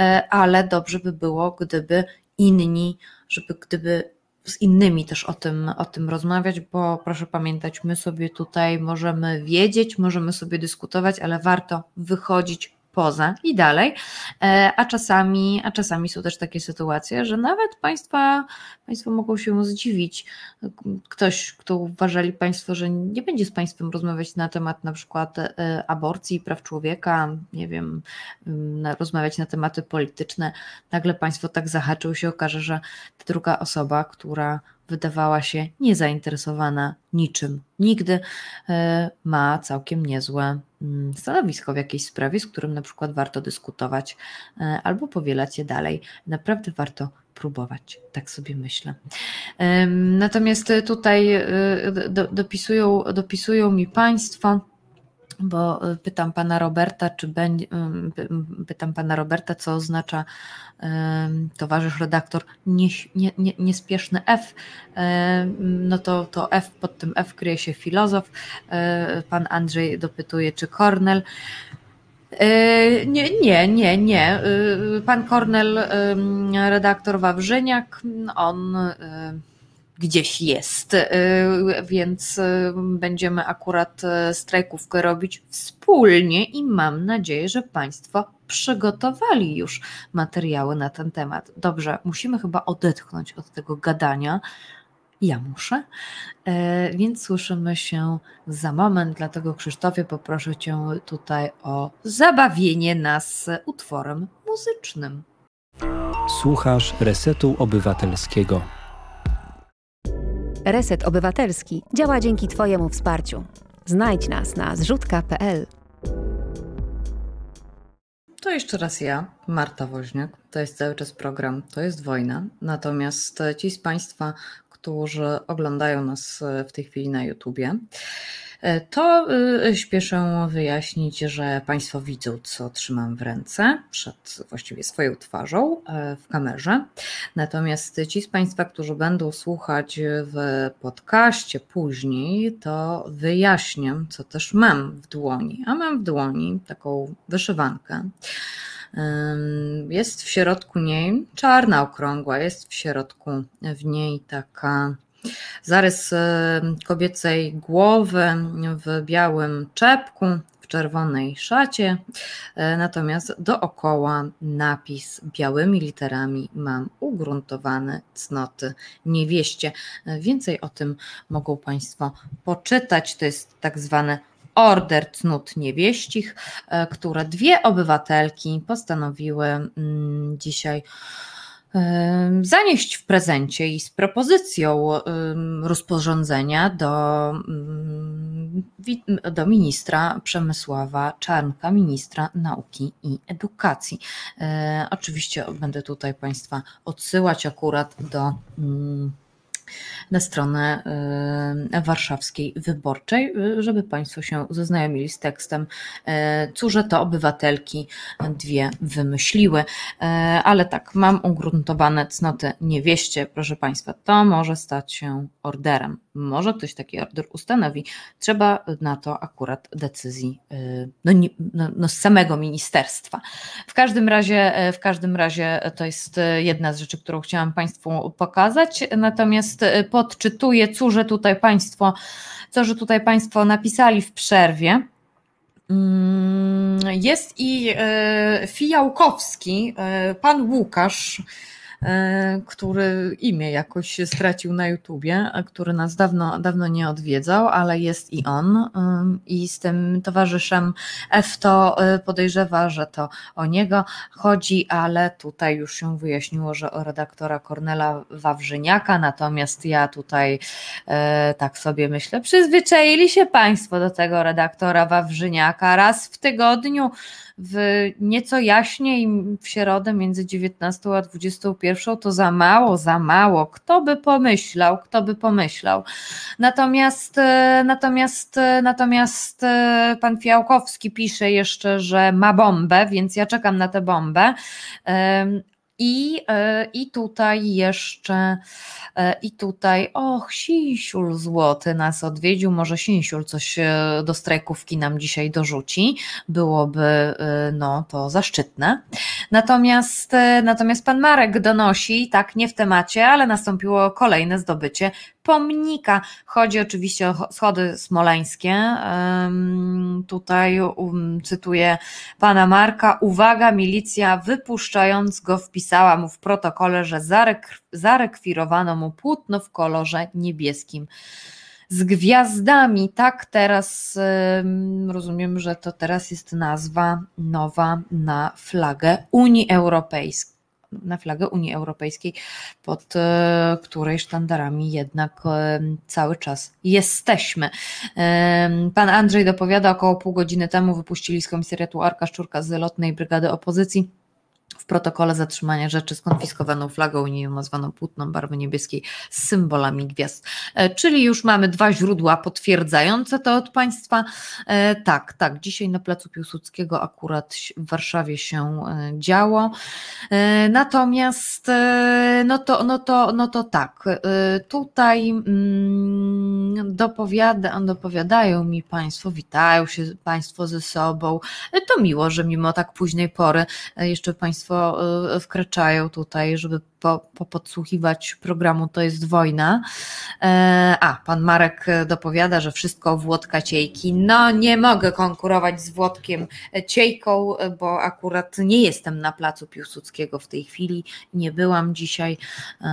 e, ale dobrze by było, gdyby inni żeby gdyby z innymi też o tym, o tym rozmawiać, bo proszę pamiętać, my sobie tutaj możemy wiedzieć, możemy sobie dyskutować, ale warto wychodzić poza i dalej, E, a czasami, a czasami są też takie sytuacje, że nawet państwa, państwo mogą się zdziwić. Ktoś, kto uważali Państwo, że nie będzie z Państwem rozmawiać na temat na przykład e, aborcji, praw człowieka, nie wiem, rozmawiać na tematy polityczne, nagle Państwo tak zahaczył się, okaże, że ta druga osoba, która wydawała się niezainteresowana niczym nigdy, e, ma całkiem niezłe mm, stanowisko w jakiejś sprawie, z którym na przykład warto dyskutować e, albo powielać je dalej. Naprawdę warto próbować, tak sobie myślę. Natomiast tutaj e, do, dopisują, dopisują mi Państwo, bo pytam pana Roberta, czy będzie, pytam pana Roberta, co oznacza towarzysz redaktor nie, nie, nie, niespieszny F, no to, to F, pod tym F kryje się filozof. Pan Andrzej dopytuje, czy Kornel. Nie, nie, nie, nie. Pan Kornel, redaktor Wawrzyniak, on gdzieś jest, y, więc y, będziemy akurat y, strajkówkę robić wspólnie i mam nadzieję, że Państwo przygotowali już materiały na ten temat. Dobrze, musimy chyba odetchnąć od tego gadania. Ja muszę, więc słyszymy się za moment, dlatego Krzysztofie poproszę Cię tutaj o zabawienie nas utworem muzycznym. Słuchasz Resetu Obywatelskiego. Reset Obywatelski działa dzięki Twojemu wsparciu. Znajdź nas na zrzutka.pl. To jeszcze raz ja, Marta Woźniak. To jest cały czas program, to jest wojna. Natomiast ci z Państwa, którzy oglądają nas w tej chwili na YouTubie, to y, śpieszę wyjaśnić, że Państwo widzą, co trzymam w ręce przed właściwie swoją twarzą e, w kamerze. Natomiast ci z Państwa, którzy będą słuchać w podcaście później, to wyjaśniam, co też mam w dłoni. A mam w dłoni taką wyszywankę. Jest w środku niej czarna, okrągła, jest w środku w niej taka Zarys e, kobiecej głowy w białym czepku, w czerwonej szacie, e, natomiast dookoła napis białymi literami mam ugruntowane cnoty niewieście. E, więcej o tym mogą Państwo poczytać. To jest tak zwane order cnót niewieścich, które dwie obywatelki postanowiły mm, dzisiaj zanieść w prezencie i z propozycją rozporządzenia do, do ministra Przemysława Czarnka, ministra nauki i edukacji. E, oczywiście będę tutaj Państwa odsyłać akurat do na stronę e, warszawskiej wyborczej, e, żeby Państwo się zaznajomili z tekstem, e, cóże to obywatelki dwie wymyśliły. Ale tak, mam ugruntowane cnoty niewieście, proszę Państwa, to może stać się orderem. Może ktoś taki order ustanowi. Trzeba na to akurat decyzji no, no, no z samego ministerstwa. W każdym razie, w każdym razie to jest jedna z rzeczy, którą chciałam Państwu pokazać. Natomiast podczytuję, cóże tutaj Państwo, co że tutaj Państwo napisali w przerwie. Mm, jest i Fijałkowski, pan Łukasz, który imię jakoś stracił na YouTubie, który nas dawno, dawno nie odwiedzał, ale jest i on. I z tym towarzyszem F to e, podejrzewa, że to o niego chodzi, ale tutaj już się wyjaśniło, że o redaktora Kornela Wawrzyniaka, natomiast ja tutaj e, tak sobie myślę, przyzwyczaili się Państwo do tego redaktora Wawrzyniaka raz w tygodniu w nieco jaśniej w środę między 19 a 21 to za mało, za mało. Kto by pomyślał, kto by pomyślał. Natomiast, e, natomiast, e, natomiast e, pan Fiałkowski pisze jeszcze, że ma bombę, więc ja czekam na tę bombę. I, I tutaj jeszcze, i tutaj, och, Sinsiul złoty nas odwiedził, może Sinsiul coś do strajkówki nam dzisiaj dorzuci, byłoby no, to zaszczytne. Natomiast, natomiast pan Marek donosi, tak nie w temacie, ale nastąpiło kolejne zdobycie pomnika. Chodzi oczywiście o schody smoleńskie. Tutaj um, cytuję pana Marka. Uwaga, milicja wypuszczając go wpisała mu w protokole, że zarek, zarekwirowano mu płótno w kolorze niebieskim z gwiazdami. Tak, teraz rozumiem, że to teraz jest nazwa nowa na flagę Unii Europejskiej na flagę Unii Europejskiej, pod e, której sztandarami jednak e, cały czas jesteśmy. Pan Andrzej dopowiada, około pół godziny temu wypuścili z komisariatu Arka Szczurka z lotnej brygady opozycji protokole zatrzymania rzeczy skonfiskowaną flagą unijną nazwaną płótną barwy niebieskiej z symbolami gwiazd. E, czyli już mamy dwa źródła potwierdzające to od Państwa. E, tak, tak, dzisiaj na Placu Piłsudskiego akurat w Warszawie się e, działo. Natomiast no to, no to, no to tak, tutaj mm, dopowiada, dopowiadają mi Państwo, witają się Państwo ze sobą. To miło, że mimo tak późnej pory jeszcze Państwo wkraczają tutaj, żeby po, po podsłuchiwać programu To jest wojna. E, a, pan Marek dopowiada, że wszystko Włodka Ciejki. No, nie mogę konkurować z Włodkiem Ciejką, bo akurat nie jestem na placu Piłsudskiego w tej chwili, nie byłam dzisiaj. E,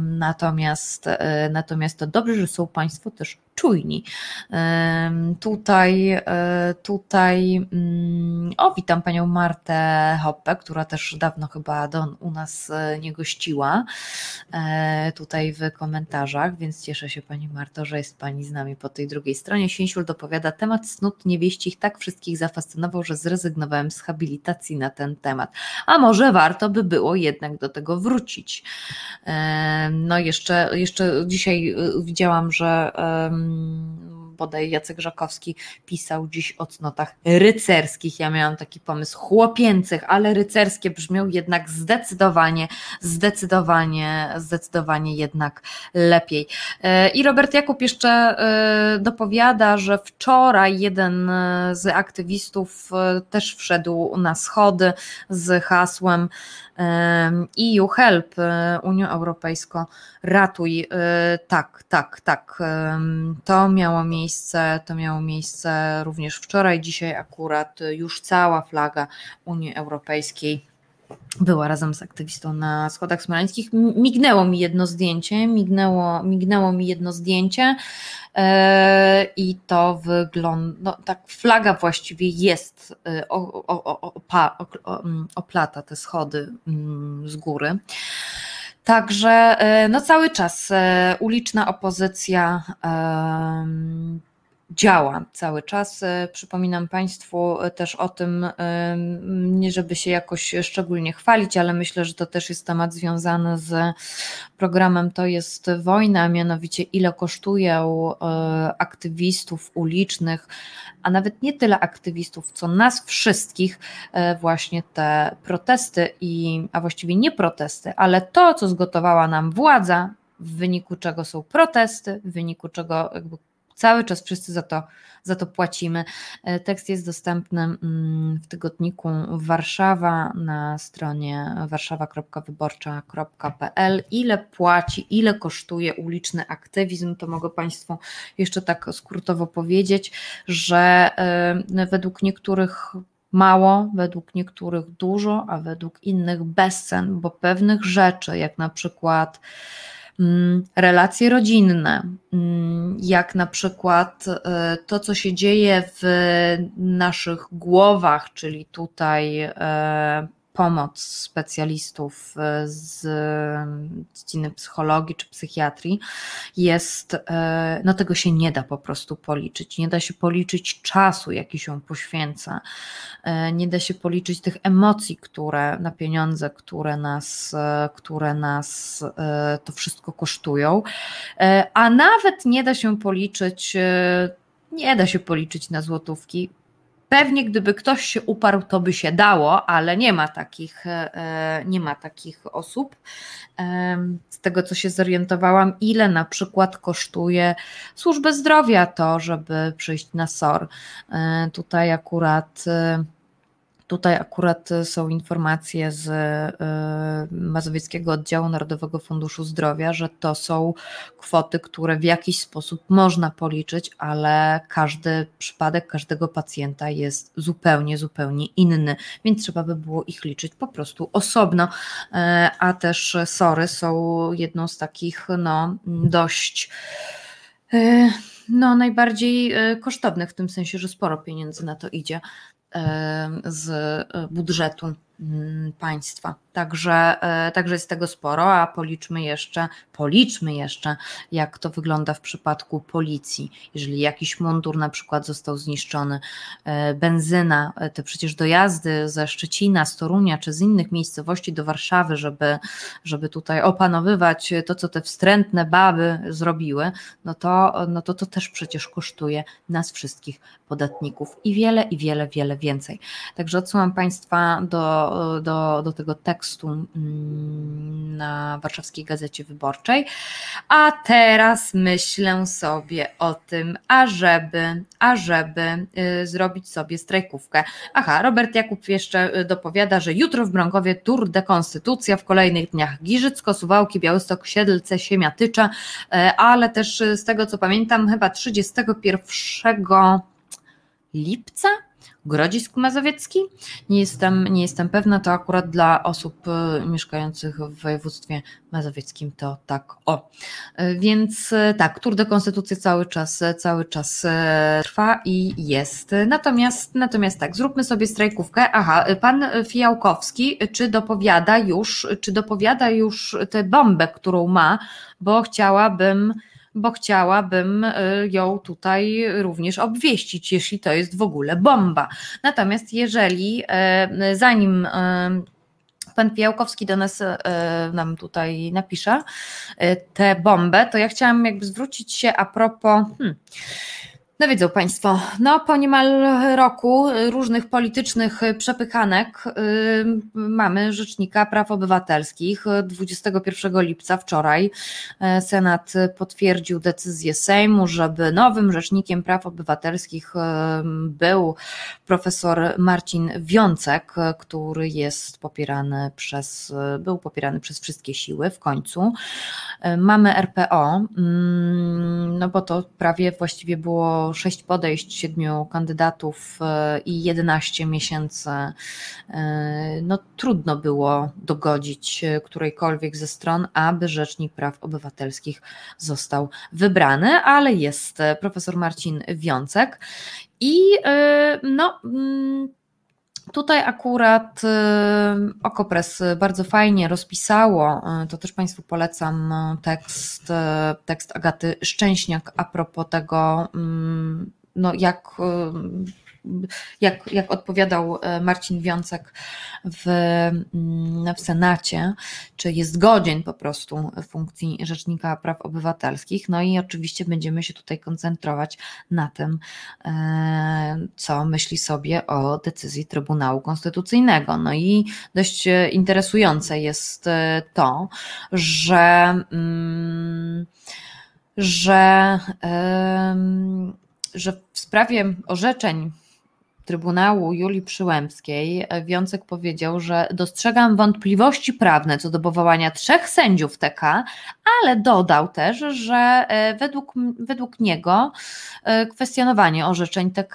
natomiast, e, natomiast to dobrze, że są Państwo też czujni. Tutaj, tutaj, mm, o, witam panią Martę Hoppe, która też dawno chyba do, u nas nie gościła E, tutaj w komentarzach, więc cieszę się Pani Marto, że jest Pani z nami po tej drugiej stronie. Sięsiul dopowiada, temat snut niewieścich tak wszystkich zafascynował, że zrezygnowałem z habilitacji na ten temat. A może warto by było jednak do tego wrócić. E, no jeszcze, jeszcze dzisiaj e, widziałam, że bodaj Jacek Żakowski pisał dziś o cnotach rycerskich. Ja miałam taki pomysł chłopięcych, ale rycerskie brzmią jednak zdecydowanie, zdecydowanie, zdecydowanie jednak lepiej. E, I Robert Jakub jeszcze e, dopowiada, że wczoraj jeden z aktywistów e, też wszedł na schody z hasłem EU Help, Unią Europejską, ratuj. Tak, tak, tak. To miało miejsce, to miało miejsce również wczoraj, dzisiaj akurat już cała flaga Unii Europejskiej była razem z aktywistą na schodach smoleńskich. Mignęło mi jedno zdjęcie, mignęło, mignęło mi jedno zdjęcie yy, i to wygląda, no, tak flaga właściwie jest, yy, o, o, o, oplata te schody yy, z góry. Także yy, no cały czas uliczna opozycja działa cały czas. E, przypominam Państwu e, też o tym, e, nie żeby się jakoś szczególnie chwalić, ale myślę, że to też jest temat związany z programem To jest wojna, mianowicie ile kosztują aktywistów ulicznych, a nawet nie tyle aktywistów, co nas wszystkich, właśnie te protesty i, a właściwie nie protesty, ale to, co zgotowała nam władza, w wyniku czego są protesty, w wyniku czego jakby Cały czas wszyscy za to, za to płacimy. E, tekst jest dostępny mm, w tygodniku Warszawa na stronie warszawa.wyborcza.pl. Ile płaci, ile kosztuje uliczny aktywizm, to mogę Państwu jeszcze tak skrótowo powiedzieć, że e, według niektórych mało, według niektórych dużo, a według innych bezcen, bo pewnych rzeczy, jak na przykład relacje rodzinne, mm, jak na przykład e, to, co się dzieje w naszych głowach, czyli tutaj e, pomoc specjalistów e, z dziedziny psychologii czy psychiatrii jest, e, no tego się nie da po prostu policzyć. Nie da się policzyć czasu, jaki się poświęca. E, nie da się policzyć tych emocji, które na pieniądze, które nas, które nas to wszystko kosztują. A nawet nie da się policzyć, nie da się policzyć na złotówki, Pewnie gdyby ktoś się uparł, to by się dało, ale nie ma takich, e, nie ma takich osób. Z tego, co się zorientowałam, ile na przykład kosztuje służbę zdrowia to, żeby przyjść na SOR. E, tutaj akurat e, Tutaj akurat są informacje z y, Mazowieckiego Oddziału Narodowego Funduszu Zdrowia, że to są kwoty, które w jakiś sposób można policzyć, ale każdy przypadek każdego pacjenta jest zupełnie, zupełnie inny, więc trzeba by było ich liczyć po prostu osobno. Y, a też SORy są jedną z takich no, dość y, no, najbardziej kosztownych, w tym sensie, że sporo pieniędzy na to idzie z e, budżetu państwa. Także, e, także jest tego sporo, a policzmy jeszcze, policzmy jeszcze, jak to wygląda w przypadku policji. Jeżeli jakiś mundur na przykład został zniszczony, e, benzyna, e, te przecież dojazdy ze Szczecina, z Torunia czy z innych miejscowości do Warszawy, żeby, żeby tutaj opanowywać to, co te wstrętne baby zrobiły, no to, no to to też przecież kosztuje nas wszystkich podatników i wiele, i wiele, wiele więcej. Także odsyłam Państwa do, do, do tego tekstu mm, na Warszawskiej Gazecie Wyborczej. A teraz myślę sobie o tym, ażeby, ażeby y, zrobić sobie strajkówkę. Aha, Robert Jakub jeszcze y, dopowiada, że jutro w Brąkowie Tour de Konstytucja, w kolejnych dniach Giżycko, Suwałki, Białystok, Siedlce, Siemiatycza, y, ale też z tego co pamiętam chyba 31 lipca Grodzisk Mazowiecki. Nie jestem, nie jestem pewna, to akurat dla osób e, mieszkających w województwie mazowieckim to tak o. E, więc e, tak, Tour de Konstytucji cały czas, cały czas trwa i jest. Natomiast, natomiast tak, zróbmy sobie strajkówkę. Aha, pan Fijałkowski, czy dopowiada już, czy dopowiada już tę bombę, którą ma, bo chciałabym bo chciałabym y, ją tutaj również obwieścić, jeśli to jest w ogóle bomba. Natomiast jeżeli y, zanim y, pan Piałkowski do nas nam tutaj napisze tę bombę, to ja chciałam jakby zwrócić się a propos. Hmm, no wiedzą Państwo, no po niemal roku różnych politycznych przepychanek yy, mamy Rzecznika Praw Obywatelskich. 21 lipca wczoraj Senat potwierdził decyzję Sejmu, żeby nowym Rzecznikiem Praw Obywatelskich był profesor Marcin Wiącek, który jest popierany przez, był popierany przez wszystkie siły w końcu. Mamy RPO, yy, no bo to prawie właściwie było sześć podejść, siedmiu kandydatów e, i 11 miesięcy. E, no, trudno było dogodzić e, którejkolwiek ze stron, aby Rzecznik Praw Obywatelskich został wybrany, ale jest profesor Marcin Wiącek. I no, mm, Tutaj akurat Okopres bardzo fajnie rozpisało, to też Państwu polecam tekst, tekst Agaty Szczęśniak a propos tego, mm, no jak jak, jak odpowiadał e, Marcin Wiącek w, mm, w Senacie, czy jest godzien po prostu funkcji Rzecznika Praw Obywatelskich. No i oczywiście będziemy się tutaj koncentrować na tym, e, co myśli sobie o decyzji Trybunału Konstytucyjnego. No i dość interesujące jest e, to, że, mm, że, że w sprawie orzeczeń Trybunału Julii Przyłębskiej e, Wiącek powiedział, że dostrzegam wątpliwości prawne co do powołania trzech sędziów TK, ale dodał też, że e, według, według niego e, kwestionowanie orzeczeń TK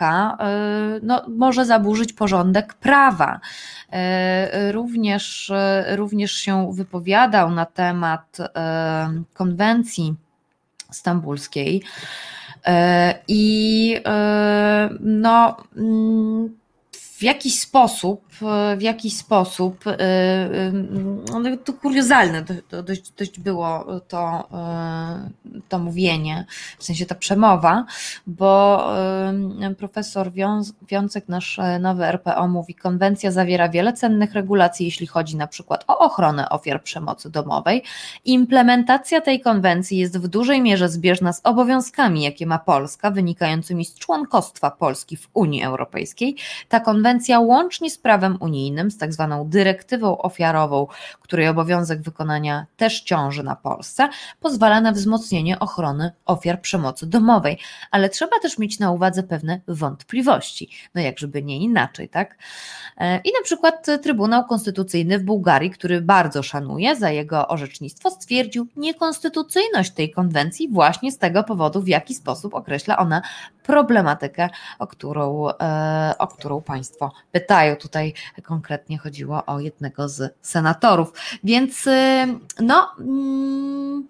no, może zaburzyć porządek prawa. Również, również się wypowiadał na temat konwencji stambulskiej. E, I e, no, mm, w jakiś sposób, w jakiś sposób, no to kuriozalne to dość, dość było to, to mówienie, w sensie ta przemowa, bo profesor Wiącek, nasz nowy RPO mówi, konwencja zawiera wiele cennych regulacji, jeśli chodzi na przykład o ochronę ofiar przemocy domowej. Implementacja tej konwencji jest w dużej mierze zbieżna z obowiązkami, jakie ma Polska, wynikającymi z członkostwa Polski w Unii Europejskiej. Ta konwencja Konwencja łącznie z prawem unijnym, z tak zwaną dyrektywą ofiarową, której obowiązek wykonania też ciąży na Polsce, pozwala na wzmocnienie ochrony ofiar przemocy domowej, ale trzeba też mieć na uwadze pewne wątpliwości. No jak żeby nie inaczej, tak? E, I na przykład Trybunał Konstytucyjny w Bułgarii, który bardzo szanuje za jego orzecznictwo, stwierdził niekonstytucyjność tej konwencji właśnie z tego powodu, w jaki sposób określa ona problematykę, o którą, e, o którą Państwo pytają. Tutaj konkretnie chodziło o jednego z senatorów. Więc y, no. Mm,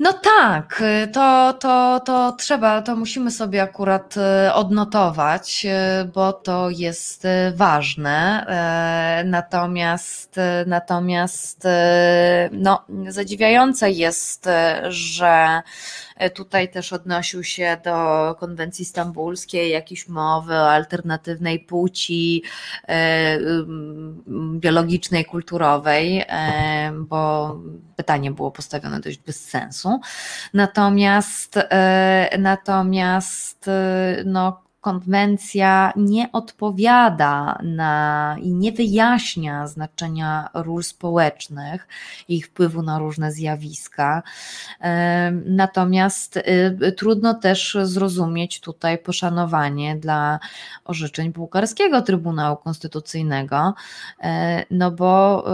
No tak, to, to, to trzeba, to musimy sobie akurat e, odnotować, e, bo to jest ważne. Natomiast, natomiast no, zadziwiające jest, że Tutaj też odnosił się do konwencji stambulskiej, jakiejś mowy o alternatywnej płci e, biologicznej, kulturowej, e, bo pytanie było postawione dość bez sensu. Natomiast, e, natomiast no, konwencja nie odpowiada na i nie wyjaśnia znaczenia ról społecznych ich wpływu na różne zjawiska. Natomiast y, trudno też zrozumieć tutaj poszanowanie dla orzeczeń bułgarskiego Trybunału Konstytucyjnego, e, no bo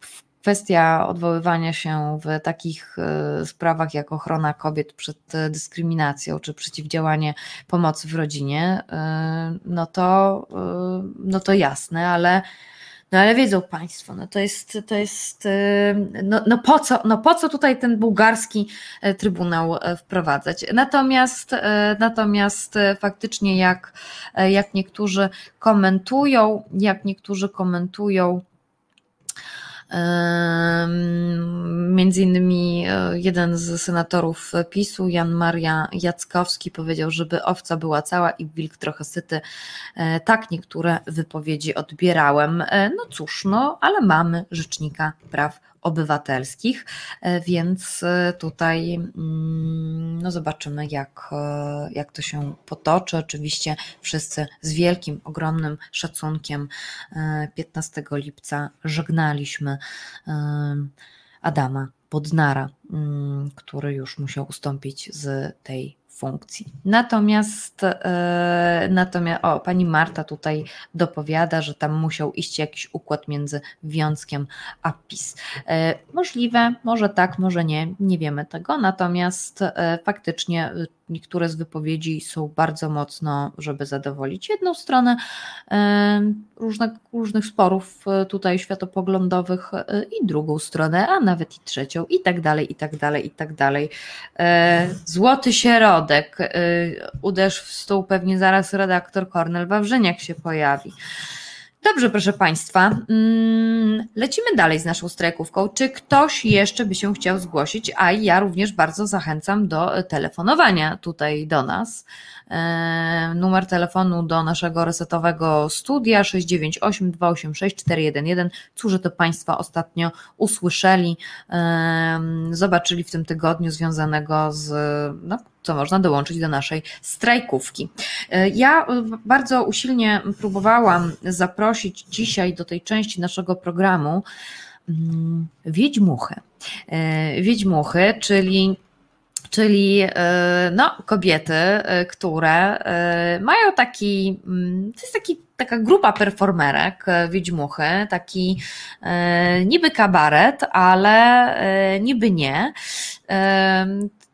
w y, kwestia odwoływania się w takich e, sprawach jak ochrona kobiet przed e, dyskryminacją czy przeciwdziałanie pomocy w rodzinie, e, no to, no to jasne, ale no ale wiedzą Państwo, no to jest, to jest no, no, po co, no po co tutaj ten bułgarski trybunał wprowadzać? Natomiast, natomiast faktycznie jak, jak niektórzy komentują, jak niektórzy komentują Między innymi e, jeden z senatorów PiSu, Jan Maria Jackowski, powiedział, żeby owca była cała i wilk trochę syty. E, tak niektóre wypowiedzi odbierałem. E, no cóż, no ale mamy rzecznika praw obywatelskich, e, więc e, tutaj mm, no zobaczymy, jak, e, jak to się potoczy. Oczywiście wszyscy z wielkim, ogromnym szacunkiem 15 lipca żegnaliśmy Adama Bodnara, mm, który już musiał ustąpić z tej funkcji. Natomiast, e, natomiast o, pani Marta tutaj dopowiada, że tam musiał iść jakiś układ między Wiązkiem a PiS. E, możliwe, może tak, może nie, nie wiemy tego, natomiast e, faktycznie niektóre z wypowiedzi są bardzo mocno, żeby zadowolić jedną stronę, różne, różnych sporów e, tutaj światopoglądowych e, i drugą stronę, a nawet i trzecią i tak dalej, i tak dalej, i tak dalej. E, złoty środek, uderz w stół, pewnie zaraz redaktor Kornel Wawrzyniak się pojawi. Dobrze, proszę Państwa, mm, lecimy dalej z naszą strajkówką. Czy ktoś jeszcze by się chciał zgłosić? A ja również bardzo zachęcam do telefonowania tutaj do nas. E, numer telefonu do naszego resetowego studia 698 286 411. Cóż, to Państwa ostatnio usłyszeli, e, zobaczyli w tym tygodniu związanego z no, co można dołączyć do naszej strajkówki. E, ja bardzo usilnie próbowałam zaprosić dzisiaj do tej części naszego programu mm, Wiedźmuchy. Wiedźmuchy, czyli czyli e, no, kobiety, e, które e, mają taki, mm, to jest taki, taka grupa performerek, wiedźmuchy, taki niby kabaret, ale niby nie.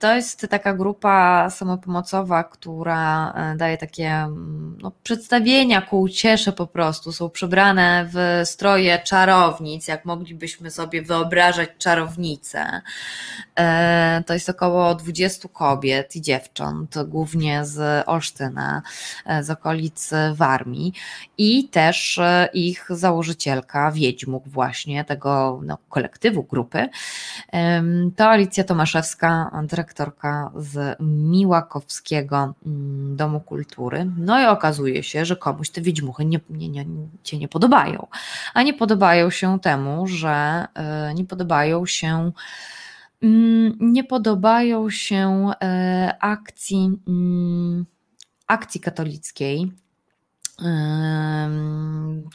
To jest taka grupa samopomocowa, która e, daje takie mm, no, przedstawienia ku uciesze po prostu. Są przebrane w stroje czarownic, jak moglibyśmy sobie wyobrażać czarownice. E, to jest około 20 kobiet i dziewcząt, głównie z Olsztyna, e, z okolic Warmii i też ich założycielka, Wiedźmuk właśnie tego no, kolektywu grupy. To Alicja Tomaszewska, dyrektor dyrektorka z Miłakowskiego mm, Domu Kultury. No i okazuje się, że komuś te wiedźmuchy nie, nie, nie, cię nie podobają. A nie podobają się temu, że e, nie podobają się mm, nie podobają się e, akcji, mm, akcji katolickiej,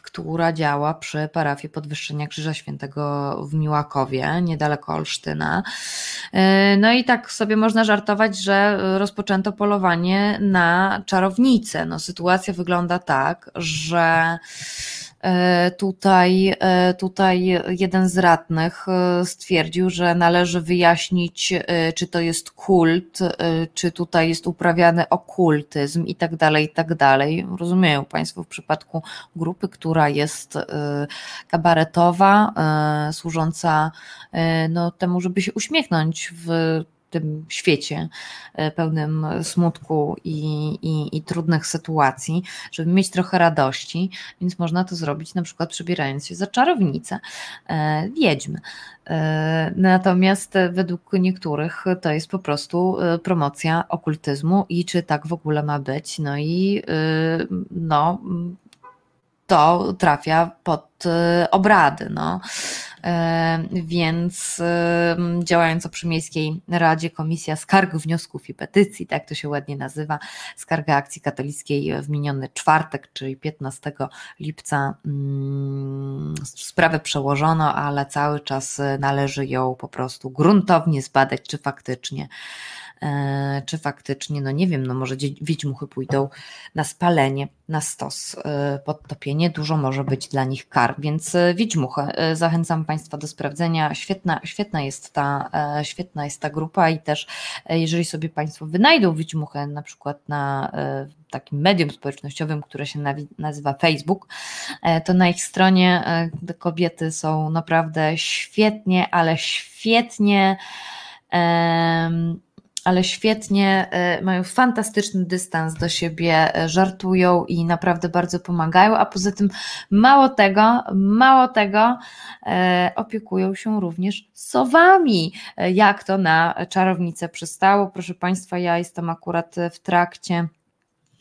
która działa przy parafii Podwyższenia Krzyża Świętego w Miłakowie, niedaleko Olsztyna. E, no i tak sobie można żartować, że rozpoczęto polowanie na czarownicę. No, sytuacja wygląda tak, że tutaj, e, tutaj jeden z radnych e, stwierdził, że należy wyjaśnić, czy to jest kult, czy tutaj jest uprawiany okultyzm i tak dalej, i tak dalej. Rozumieją Państwo w przypadku grupy, która jest kabaretowa, służąca no, temu, żeby się uśmiechnąć w tym świecie e, pełnym smutku i, i, i, trudnych sytuacji, żeby mieć trochę radości, więc można to zrobić na przykład przebierając się za czarownicę, e, wiedźmy. E, natomiast według niektórych to jest po prostu promocja okultyzmu i czy tak w ogóle ma być. No i no, to trafia pod obrady. No. E, więc działająca przy Miejskiej Radzie Komisja Skarg, Wniosków i Petycji, tak to się ładnie nazywa, skarga akcji katolickiej w miniony czwartek, czyli 15 lipca mm, sprawę przełożono, ale cały czas należy ją po prostu gruntownie zbadać, czy faktycznie czy faktycznie, no nie wiem, no może wiedźmuchy pójdą na spalenie, na stos, e, podtopienie, dużo może być dla nich kar, więc e, wiedźmuchy, zachęcam Państwa do sprawdzenia, świetna, świetna, jest ta, świetna jest ta grupa i też jeżeli sobie Państwo wynajdą wiedźmuchę na przykład na takim medium społecznościowym, które się nazywa Facebook, to na ich stronie kobiety są naprawdę świetnie, ale świetnie ale świetnie, e, mają fantastyczny dystans do siebie, e, żartują i naprawdę bardzo pomagają, a poza tym mało tego, mało tego, e, opiekują się również sowami, jak to na czarownicę przystało. Proszę Państwa, ja jestem akurat w trakcie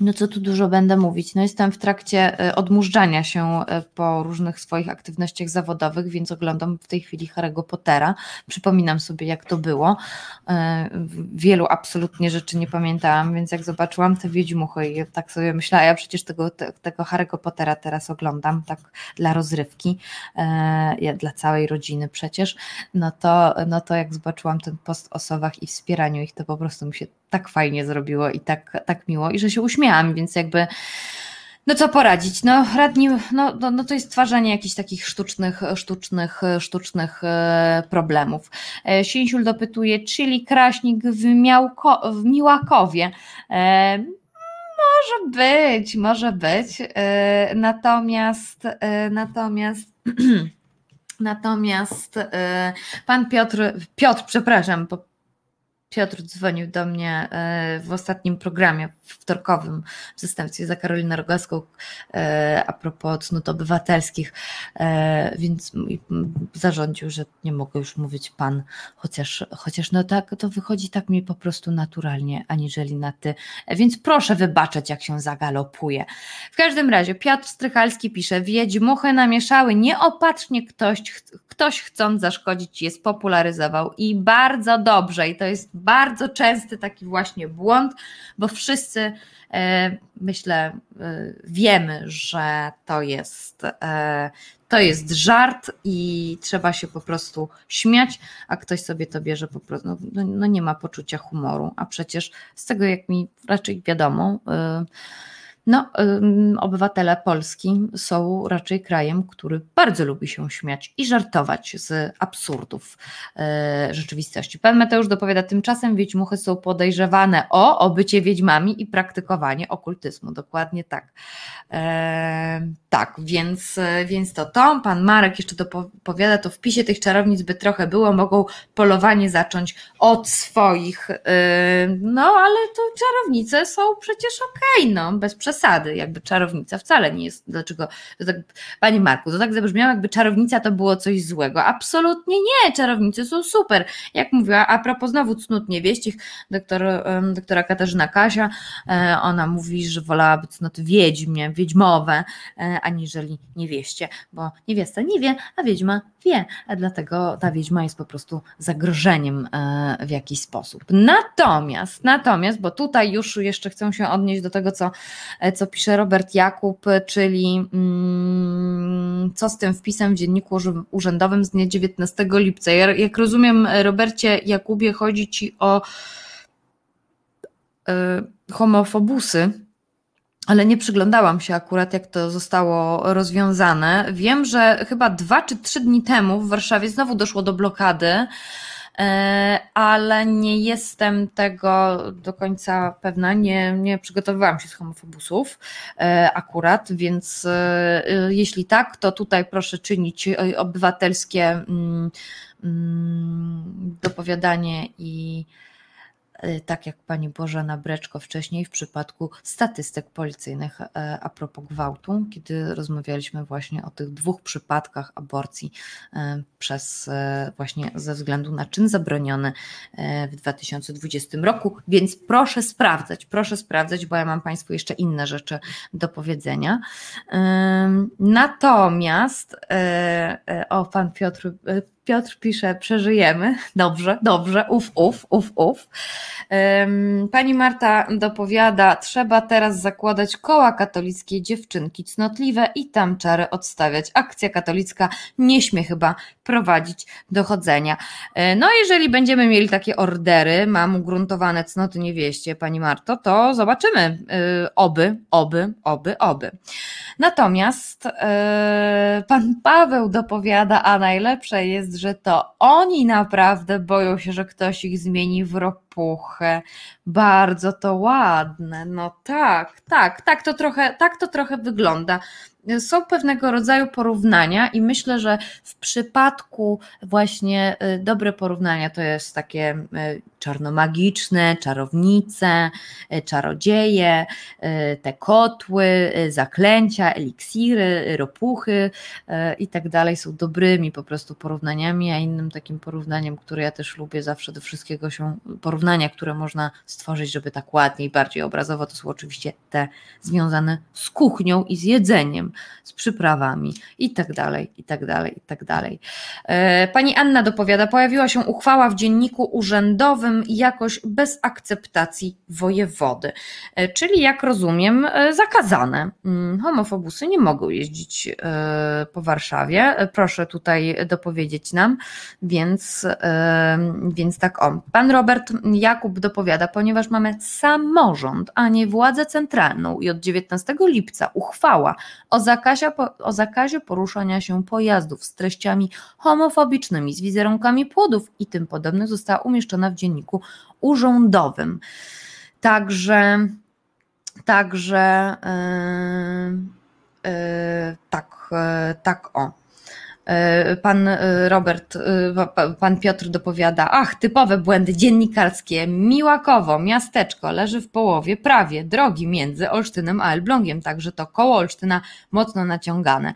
no co tu dużo będę mówić? No jestem w trakcie e, odmurzania się e, po różnych swoich aktywnościach zawodowych, więc oglądam w tej chwili Harry'ego Pottera. Przypominam sobie, jak to było. E, wielu absolutnie rzeczy nie pamiętałam, więc jak zobaczyłam te Wiedźmuchy i tak sobie myślałam, ja przecież tego, tego Harry'ego Pottera teraz oglądam, tak dla rozrywki, dla całej rodziny przecież, no to, no to jak zobaczyłam ten post o sowach i wspieraniu ich, to po prostu mi się tak fajnie zrobiło i tak, tak miło, i że się uśmiałam, więc jakby. No co poradzić? No, radni, no, no, no to jest stwarzanie jakichś takich sztucznych, sztucznych, sztucznych e, problemów. E, Sińsiul dopytuje, czyli Kraśnik w, Miałko, w Miłakowie. E, może być, może być. Natomiast, natomiast Natomiast pan Piotr, Piotr, przepraszam, Piotr dzwonił do mnie e, w ostatnim programie wtorkowym w zastępstwie za Karolinę Rogaską e, a propos cnót obywatelskich, e, więc zarządził, że nie mogę już mówić pan, chociaż, chociaż no tak, to wychodzi tak mi po prostu naturalnie, aniżeli na ty. Więc proszę wybaczać, jak się zagalopuje. W każdym razie Piotr Strychalski pisze, wiedźmuchy namieszały, nieopatrznie ktoś, ktoś chcąc zaszkodzić je spopularyzował i bardzo dobrze i to jest bardzo częsty taki właśnie błąd, bo wszyscy e, myślę e, wiemy, że to jest e, to jest żart i trzeba się po prostu śmiać, a ktoś sobie to bierze po prostu, no, no, no nie ma poczucia humoru, a przecież z tego jak mi raczej wiadomo, no, obywatele Polski są raczej krajem, który bardzo lubi się śmiać i żartować z absurdów e, rzeczywistości. Pan Mateusz dopowiada, tymczasem wiedźmuchy są podejrzewane o obycie wiedźmami i praktykowanie okultyzmu. Dokładnie tak. E, tak, więc, więc to to. Pan Marek jeszcze dopowiada, to w pisie tych czarownic by trochę było, mogą polowanie zacząć od swoich. E, no, ale to czarownice są przecież okej, okay, no, bez przesady, jakby czarownica wcale nie jest, dlaczego, tak, Panie Marku, to tak zabrzmiało, jakby czarownica to było coś złego. Absolutnie nie, czarownice są super. Jak mówiła, a propos znowu cnót niewieścich, doktor, doktora Katarzyna Kasia, e, ona mówi, że wolałaby cnot wiedźmie, wiedźmowe, e, aniżeli niewieście, bo niewiasta nie wie, a wiedźma wie, dlatego ta wiedźma jest po prostu zagrożeniem e, w jakiś sposób. Natomiast, natomiast, bo tutaj już jeszcze chcę się odnieść do tego, co, co pisze Robert Jakub, czyli mm, co z tym wpisem w dzienniku urzędowym z dnia 19 lipca. Jak rozumiem, Robercie Jakubie, chodzi ci o e, homofobusy ale nie przyglądałam się akurat, jak to zostało rozwiązane. Wiem, że chyba dwa czy trzy dni temu w Warszawie znowu doszło do blokady, e, ale nie jestem tego do końca pewna. Nie, nie przygotowywałam się z homofobusów e, akurat, więc e, jeśli tak, to tutaj proszę czynić obywatelskie mm, mm, dopowiadanie i tak jak pani Bożena Breczko wcześniej w przypadku statystyk policyjnych e, a propos gwałtu, kiedy rozmawialiśmy właśnie o tych dwóch przypadkach aborcji e, przez właśnie ze względu na czyn zabroniony w 2020 roku, więc proszę sprawdzać, proszę sprawdzać, bo ja mam Państwu jeszcze inne rzeczy do powiedzenia. Natomiast o, pan Piotr Piotr pisze, przeżyjemy. Dobrze, dobrze, uf, uf, uf, uf. Pani Marta dopowiada, trzeba teraz zakładać koła katolickie, dziewczynki cnotliwe i tam czary odstawiać. Akcja katolicka nie śmie chyba prowadzić dochodzenia. E, no, jeżeli będziemy mieli takie ordery, mam ugruntowane cnoty niewieście, Pani Marto, to zobaczymy. E, oby, oby, oby, oby. Natomiast e, Pan Paweł dopowiada, a najlepsze jest, że to oni naprawdę boją się, że ktoś ich zmieni w ropuchę. Bardzo to ładne. No tak, tak, tak to trochę, tak to trochę wygląda są pewnego rodzaju porównania i myślę, że w przypadku właśnie y, dobre porównania to jest takie y, czarnomagiczne, czarownice, y, czarodzieje, te kotły, zaklęcia, eliksiry, ropuchy i tak dalej są dobrymi po prostu porównaniami, a innym takim porównaniem, które ja też lubię zawsze do wszystkiego się, porównania, które można stworzyć, żeby tak ładniej, bardziej obrazowo, to są oczywiście te związane z kuchnią i z jedzeniem z przyprawami i tak dalej, i tak dalej, i tak dalej. E, pani Anna dopowiada, pojawiła się uchwała w dzienniku urzędowym jakoś bez akceptacji wojewody, e, czyli jak rozumiem e, zakazane. Mm, homofobusy nie mogą jeździć po Warszawie, proszę tutaj dopowiedzieć nam, więc, więc tak o. Pan Robert Jakub dopowiada, ponieważ mamy samorząd, a nie władzę centralną i od 19 lipca uchwała o zakazie, o zakazie poruszania się pojazdów z treściami homofobicznymi, z wizerunkami płodów i tym podobnych została umieszczona w dzienniku urzędowym. Także, także yy, yy, tak, yy, tak o. E, pan e, Robert, e, pan Piotr dopowiada, ach, typowe błędy dziennikarskie, Miłakowo, miasteczko, leży w połowie prawie drogi między Olsztynem a Elblągiem, także to koło Olsztyna mocno naciągane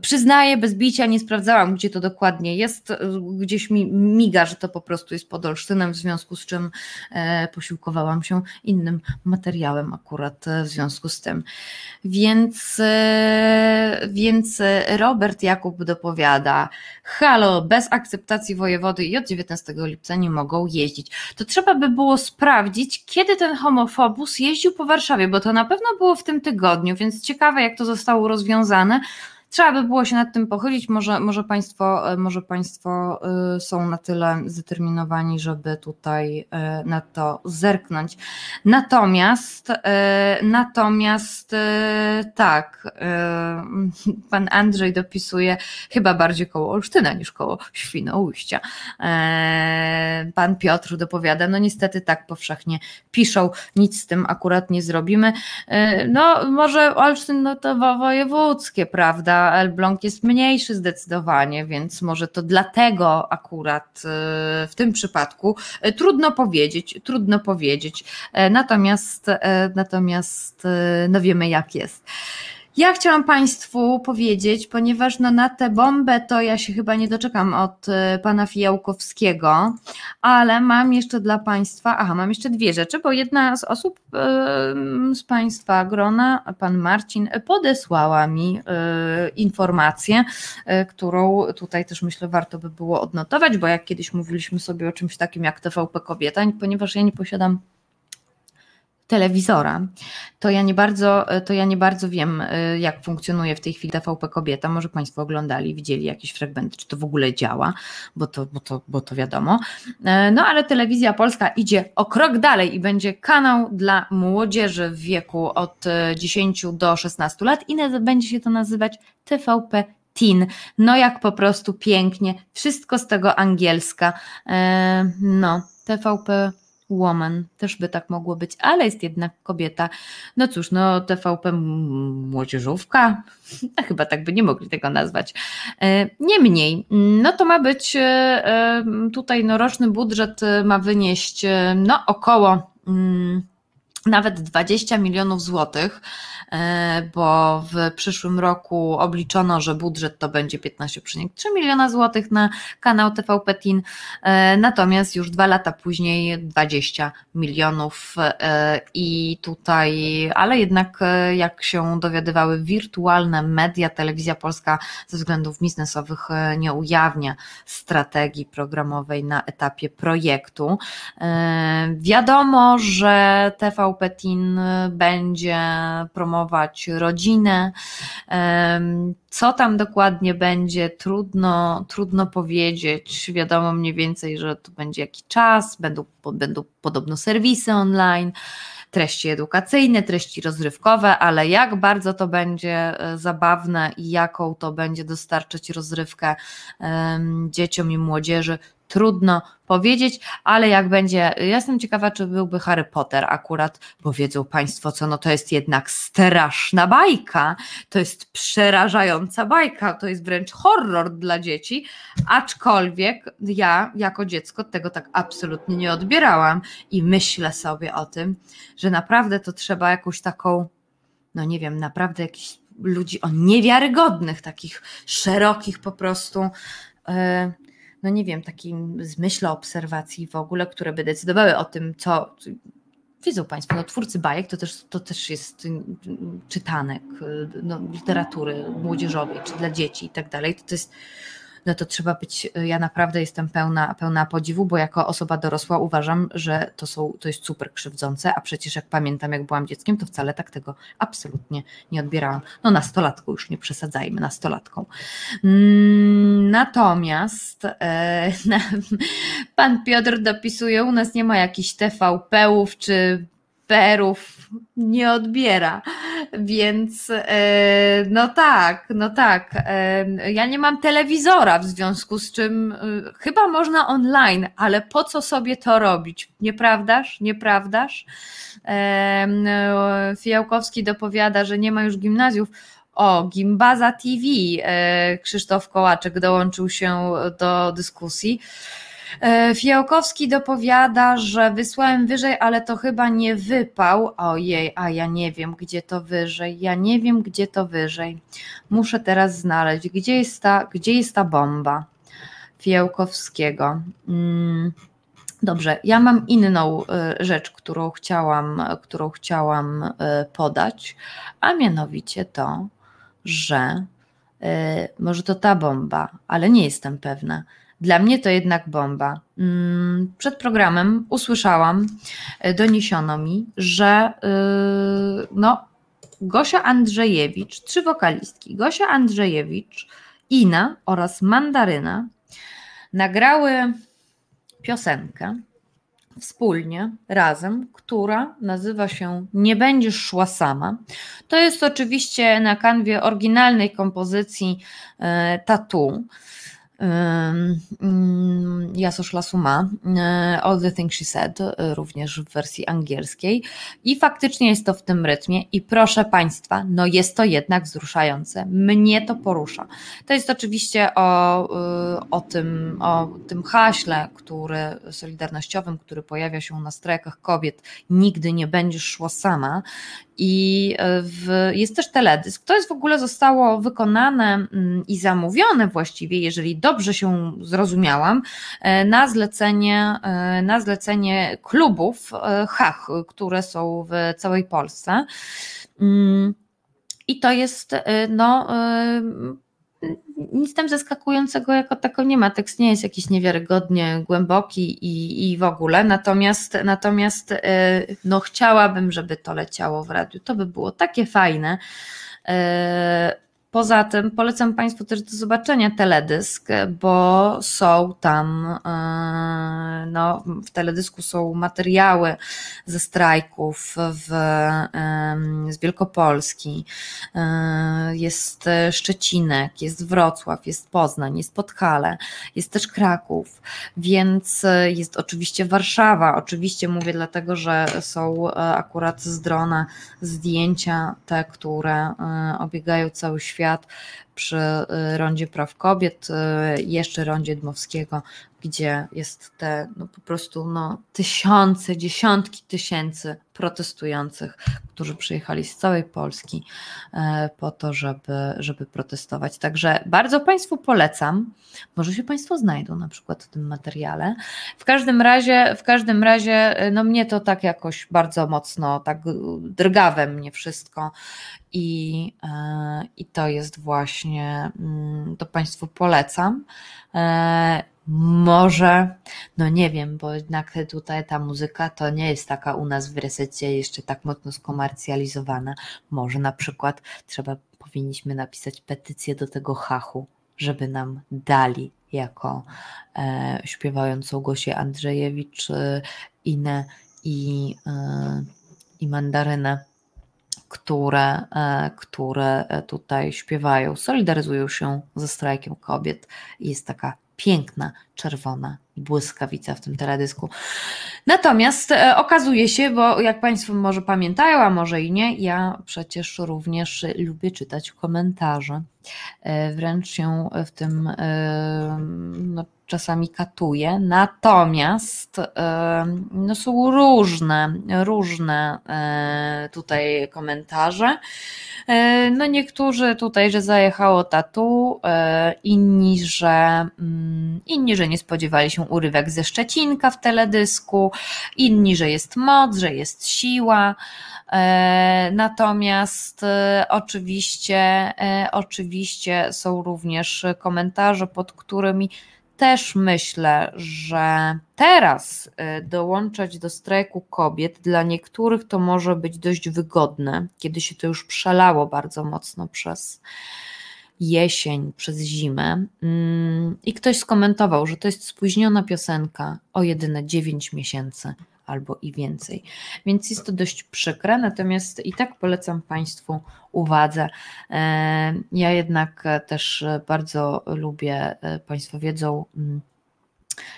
Przyznaję, bez bicia nie sprawdzałam, gdzie to dokładnie jest. Gdzieś mi miga, że to po prostu jest pod Olsztynem, w związku z czym e, posiłkowałam się innym materiałem akurat e, w związku z tym. Więc, e, więc Robert Jakub dopowiada, halo, bez akceptacji wojewody i od 19 lipca nie mogą jeździć. To trzeba by było sprawdzić, kiedy ten homofobus jeździł po Warszawie, bo to na pewno było w tym tygodniu, więc ciekawe, jak to zostało rozwiązane. Trzeba by było się nad tym pochylić, może, może, państwo, e, może państwo e, są na tyle zdeterminowani, żeby tutaj e, na to zerknąć. Natomiast, natomiast tak, pan Andrzej dopisuje chyba bardziej koło Olsztyna niż koło Świnoujścia. Pan Piotr dopowiada, no niestety tak powszechnie piszą, nic z tym akurat nie zrobimy. No może Olsztyn no to wojewódzkie, prawda? Elbląg jest mniejszy zdecydowanie, więc może to dlatego akurat e, w tym przypadku e, trudno powiedzieć, trudno powiedzieć. E, natomiast, natomiast no wiemy jak jest. Ja chciałam Państwu powiedzieć, ponieważ no na tę bombę to ja się chyba nie doczekam od e, pana Fijałkowskiego, ale mam jeszcze dla Państwa, aha, mam jeszcze dwie rzeczy, bo jedna z osób z Państwa grona, pan Marcin, podesłała mi e, informację, e, którą tutaj też myślę warto by było odnotować, bo jak kiedyś mówiliśmy sobie o czymś takim jak TVP Kobieta, ponieważ ja nie posiadam telewizora, to ja nie bardzo, to ja nie bardzo wiem, y, jak funkcjonuje w tej chwili TVP Kobieta. Może Państwo oglądali, widzieli jakieś fragmenty, czy to w ogóle działa, bo to, bo to, bo to wiadomo. E, no ale telewizja polska idzie o krok dalej i będzie kanał dla młodzieży w wieku od 10 do 16 lat i będzie się to nazywać TVP Teen. No jak po prostu pięknie, wszystko z tego angielska. E, no, TVP woman, też by tak mogło być, ale jest jednak kobieta. No cóż, no TVP młodzieżówka, no, chyba tak by nie mogli tego nazwać. E, niemniej, no to ma być e, tutaj no roczny budżet ma wynieść no około mm, nawet 20 milionów złotych. E, bo w przyszłym roku obliczono, że budżet to będzie 15,3 miliona złotych na kanał TVP Teen, e, natomiast już dwa lata później 20 milionów e, i tutaj, ale jednak jak się dowiadywały wirtualne media, telewizja polska ze względów biznesowych nie ujawnia strategii programowej na etapie projektu. Wiadomo, że TVP Teen będzie promować rodzinę. Co tam dokładnie będzie, trudno, trudno powiedzieć. Wiadomo mniej więcej, że to będzie jakiś czas, będą, będą podobno serwisy online treści edukacyjne, treści rozrywkowe, ale jak bardzo to będzie e, zabawne i jaką to będzie dostarczać rozrywkę dzieciom i młodzieży, trudno powiedzieć, ale jak będzie, ja jestem ciekawa, czy byłby Harry Potter akurat, bo wiedzą Państwo co, no to jest jednak straszna bajka, to jest przerażająca bajka, to jest wręcz horror dla dzieci, aczkolwiek ja jako dziecko tego tak absolutnie nie odbierałam i myślę sobie o tym, że naprawdę to trzeba jakąś taką, no nie wiem, naprawdę jakiś ludzi o niewiarygodnych, takich szerokich po prostu, yy, no nie wiem, takim zmyśle obserwacji w ogóle, które by decydowały o tym, co. Wiedzą Państwo, no, twórcy bajek to też, to też jest czytanek no, literatury młodzieżowej, czy dla dzieci i tak dalej. To, jest no to trzeba być, ja naprawdę jestem pełna, pełna podziwu, bo jako osoba dorosła uważam, że to, są, to jest super krzywdzące, a przecież jak pamiętam, jak byłam dzieckiem, to wcale tak tego absolutnie nie odbierałam. No nastolatką już nie przesadzajmy, nastolatką. Mm, natomiast e, pan Piotr dopisuje, u nas nie ma jakichś TVP-ów czy perów nie odbiera. Więc e, no tak, no tak. E, ja nie mam telewizora, w związku z czym e, chyba można online, ale po co sobie to robić? Nieprawdaż? Nieprawdaż? Fijałkowski dopowiada, że nie ma już gimnazjów. O, Gimbaza TV. Krzysztof Kołaczek dołączył się do dyskusji. E, Fiałkowski dopowiada, że wysłałem wyżej, ale to chyba nie wypał. Ojej, a ja nie wiem, gdzie to wyżej. Ja nie wiem, gdzie to wyżej. Muszę teraz znaleźć, gdzie jest ta, gdzie jest ta bomba Fiałkowskiego. Hmm. Dobrze, ja mam inną e, rzecz, którą chciałam, którą chciałam e, podać, a mianowicie to, że może to ta bomba, ale nie jestem pewna dla mnie to jednak bomba. Mm, przed programem usłyszałam, e, doniesiono mi, że e, no, Gosia Andrzejewicz, trzy wokalistki, Gosia Andrzejewicz, Ina oraz Mandaryna nagrały piosenkę wspólnie, razem, która nazywa się Nie będziesz szła sama. To jest oczywiście na kanwie oryginalnej kompozycji e, Tatu. Jasosz Lasuma, e, All the Things She Said, e, również w wersji angielskiej. I faktycznie jest to w tym rytmie. I proszę Państwa, no jest to jednak wzruszające. Mnie to porusza. To jest oczywiście o, e, o, tym, o tym haśle, który solidarnościowym, który pojawia się na strajkach kobiet. Nigdy nie będziesz szło sama. I e, w, jest też teledysk. To jest w ogóle zostało wykonane mm, i zamówione właściwie, jeżeli dobrze się zrozumiałam, e, na zlecenie, e, na zlecenie klubów HACH, które są w całej Polsce. Mm, I to jest no, nic tam zaskakującego jako tako nie ma. Tekst nie jest jakiś niewiarygodnie głęboki i, i w ogóle, natomiast, natomiast e, no, chciałabym, żeby to leciało w radiu. To by było takie fajne. E, Poza tym polecam Państwu też do zobaczenia teledysk, bo są tam, e, no, w teledysku są materiały ze strajków w, z Wielkopolski, e, jest Szczecinek, jest Wrocław, jest Poznań, jest Podhale, jest też Kraków, więc jest oczywiście Warszawa. Oczywiście mówię dlatego, że są e, akurat z drona zdjęcia te, które obiegają cały świat świat przy y, rondzie praw kobiet, y, jeszcze rondzie Dmowskiego, gdzie jest te no po prostu no, tysiące, dziesiątki tysięcy protestujących, którzy przyjechali z całej Polski e, po to, żeby, żeby protestować. Także bardzo Państwu polecam. Może się Państwo znajdą na przykład w tym materiale. W każdym razie, w każdym razie, no mnie to tak jakoś bardzo mocno, tak drgawe mnie wszystko i, e, i to jest właśnie, mm, to Państwu polecam. Może, no nie wiem, bo jednak tutaj ta muzyka to nie jest taka u nas w resecie jeszcze tak mocno skomercjalizowana. Może na przykład trzeba, powinniśmy napisać petycję do tego hachu, żeby nam dali jako e, śpiewającą Gosię Andrzejewicz, e, Inę i, e, i Mandarynę które, e, które tutaj śpiewają, solidaryzują się ze strajkiem kobiet. Jest taka piękna, czerwona błyskawica w tym teledysku. Natomiast e, okazuje się, bo jak Państwo może pamiętają, a może i nie, ja przecież również lubię czytać komentarze. E, wręcz się w tym e, no, czasami katuje. Natomiast no, są różne, różne tutaj komentarze. No niektórzy tutaj, że zajechało tatu, inni, że mm, inni, że nie spodziewali się urywek ze Szczecinka w teledysku, inni, że jest moc, że jest siła. E, natomiast e, oczywiście, e, oczywiście są również komentarze, pod którymi też myślę, że teraz dołączać do strajku kobiet dla niektórych to może być dość wygodne, kiedy się to już przelało bardzo mocno przez jesień, przez zimę. Mm, i ktoś skomentował, że to jest spóźniona piosenka o jedyne 9 miesięcy albo i więcej. Więc jest to dość przykre, natomiast i tak polecam Państwu uwadze. E, ja jednak też bardzo lubię, e, Państwo wiedzą, mm,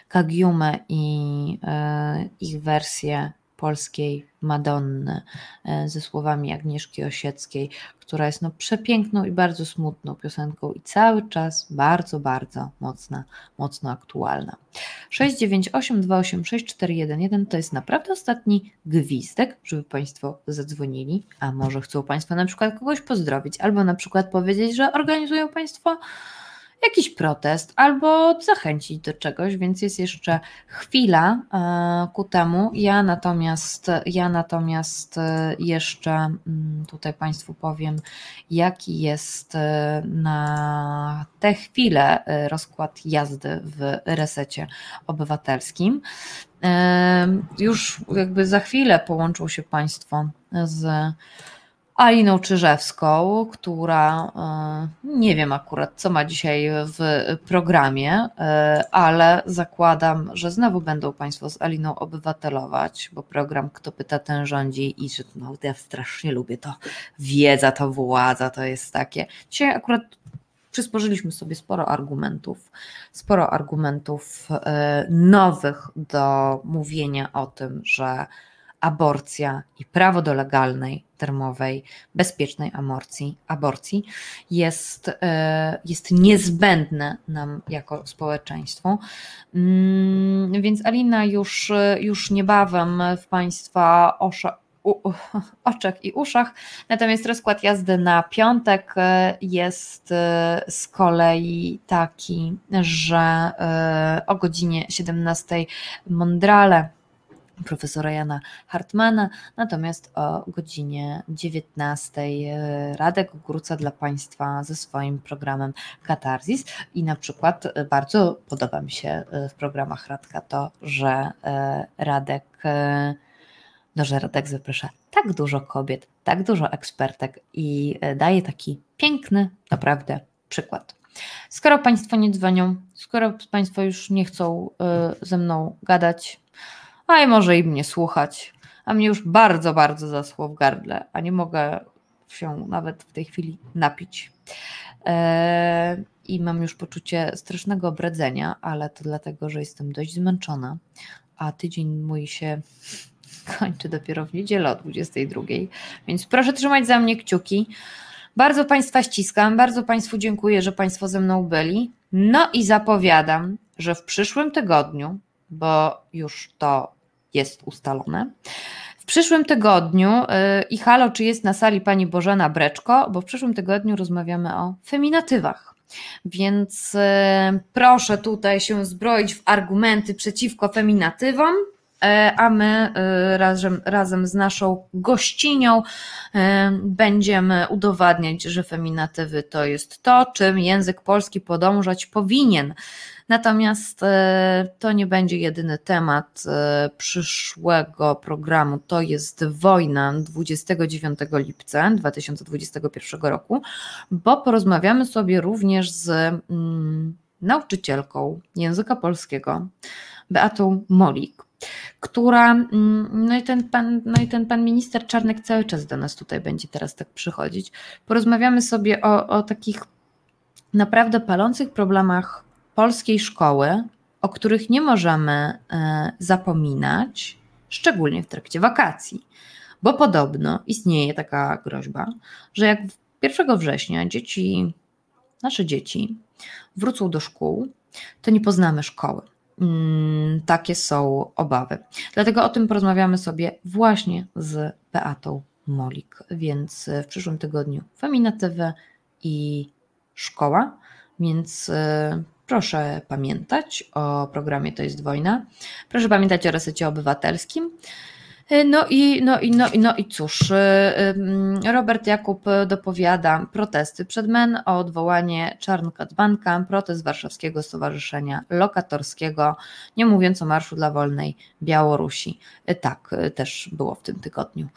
Kagiumę i e, ich wersję polskiej Madonny e, ze słowami Agnieszki Osieckiej, która jest no przepiękną i bardzo smutną piosenką i cały czas bardzo, bardzo mocna, mocno aktualna. 698286411 to jest naprawdę ostatni gwizdek, żeby Państwo zadzwonili, a może chcą Państwo na przykład kogoś pozdrowić, albo na przykład powiedzieć, że organizują Państwo jakiś protest albo zachęcić do czegoś, więc jest jeszcze chwila e, ku temu. Ja natomiast, ja natomiast e, jeszcze mm, tutaj Państwu powiem, jaki jest e, na tę chwilę rozkład jazdy w resecie obywatelskim. Już jakby za chwilę połączą się Państwo z Aliną Czyżewską, która e, nie wiem akurat, co ma dzisiaj w programie, e, ale zakładam, że znowu będą Państwo z Aliną obywatelować, bo program Kto pyta, ten rządzi i że no, ja strasznie lubię to. Wiedza to władza, to jest takie. Dzisiaj akurat przysporzyliśmy sobie sporo argumentów, sporo argumentów e, nowych do mówienia o tym, że aborcja i prawo do legalnej, termowej, bezpiecznej aborcji, aborcji jest, e, jest niezbędne nam jako społeczeństwu. Mm, więc Alina już, już niebawem w Państwa osza, u, oczach i uszach. Natomiast rozkład jazdy na piątek e, jest e, z kolei taki, że o godzinie 17 Mondrale profesora Jana Hartmana, natomiast o godzinie 19 e, Radek Gruca dla Państwa ze swoim programem Katarzis i na przykład e, bardzo podoba mi się e, w programach Radka to, że Radek do Żeradek zaprasza tak dużo kobiet, tak dużo ekspertek i daje taki piękny, naprawdę przykład. Skoro Państwo nie dzwonią, skoro Państwo już nie chcą ze mną gadać, a i może im nie słuchać, a mnie już bardzo, bardzo zaschło w gardle, a nie mogę się nawet w tej chwili napić. E, I mam już poczucie strasznego obradzenia, ale to dlatego, że jestem dość zmęczona, a tydzień mój się kończy dopiero w niedzielę o 22. Więc proszę trzymać za mnie kciuki. Bardzo Państwa ściskam, bardzo Państwu dziękuję, że Państwo ze mną byli. No i zapowiadam, że w przyszłym tygodniu, bo już to jest ustalone, w przyszłym tygodniu, yy, i halo, czy jest na sali pani Bożena Breczko, bo w przyszłym tygodniu rozmawiamy o feminatywach. Więc yy, proszę tutaj się zbroić w argumenty przeciwko feminatywom. E, a my e, razem, razem z naszą gościnią e, będziemy udowadniać, że feminatywy to jest to, czym język polski podążać powinien. Natomiast to nie będzie jedyny temat przyszłego programu. To jest wojna 29 lipca 2021 roku, bo porozmawiamy sobie również z mm, nauczycielką języka polskiego Beatą Molik, która, mm, no i, ten pan, no i ten pan minister Czarnek cały czas do nas tutaj będzie teraz tak przychodzić. Porozmawiamy sobie o, o takich naprawdę palących problemach polskiej szkoły, o których nie możemy e, zapominać, szczególnie w trakcie wakacji. Bo podobno istnieje taka groźba, że jak 1 września dzieci, nasze dzieci wrócą do szkół, to nie poznamy szkoły takie są obawy. Dlatego o tym porozmawiamy sobie właśnie z Beatą Molik. Więc w przyszłym tygodniu feminatywy i szkoła. Więc e, proszę pamiętać o programie To jest wojna. Proszę pamiętać o resecie obywatelskim. E, no i, no, i, no, i, no i cóż, e, Robert Jakub dopowiada protesty przed MEN o odwołanie Czarnkatbanka, protest Warszawskiego Stowarzyszenia Lokatorskiego, nie mówiąc o Marszu dla Wolnej Białorusi. Tak, też było w tym tygodniu,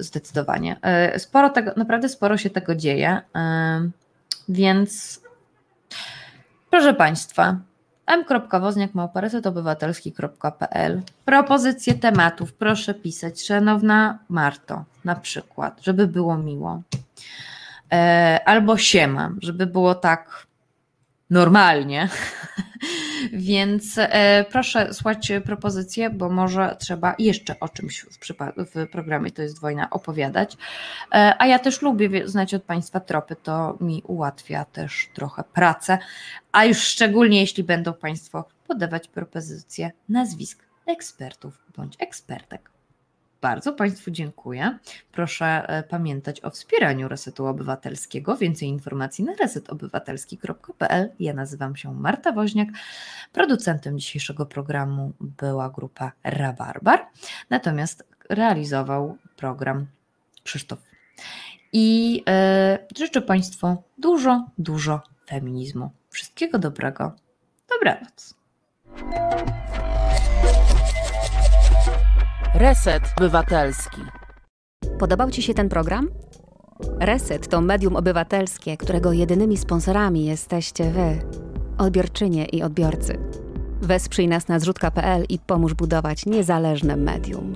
zdecydowanie. Sporo tego, naprawdę sporo się tego dzieje, więc proszę Państwa, m.wozniak.małparesetobywatelski.pl Propozycje tematów proszę pisać. Szanowna Marto, na przykład, żeby było miło. E, albo siema, żeby było tak normalnie. Więc e, proszę słuchać propozycje, bo może trzeba jeszcze o czymś w, w programie To jest wojna opowiadać. E, a ja też lubię znać od Państwa tropy, to mi ułatwia też trochę pracę, a już szczególnie jeśli będą Państwo podawać propozycje nazwisk ekspertów bądź ekspertek. Bardzo Państwu dziękuję. Proszę e, pamiętać o wspieraniu Resetu Obywatelskiego. Więcej informacji na resetobywatelski.pl. Ja nazywam się Marta Woźniak. Producentem dzisiejszego programu była grupa Rabarbar, natomiast realizował program Krzysztof. I e, życzę Państwu dużo, dużo feminizmu. Wszystkiego dobrego. Dobranoc. Reset Obywatelski. Podobał Ci się ten program? Reset to medium obywatelskie, którego jedynymi sponsorami jesteście Wy, odbiorczynie i odbiorcy. Wesprzyj nas na zrzutka.pl i pomóż budować niezależne medium.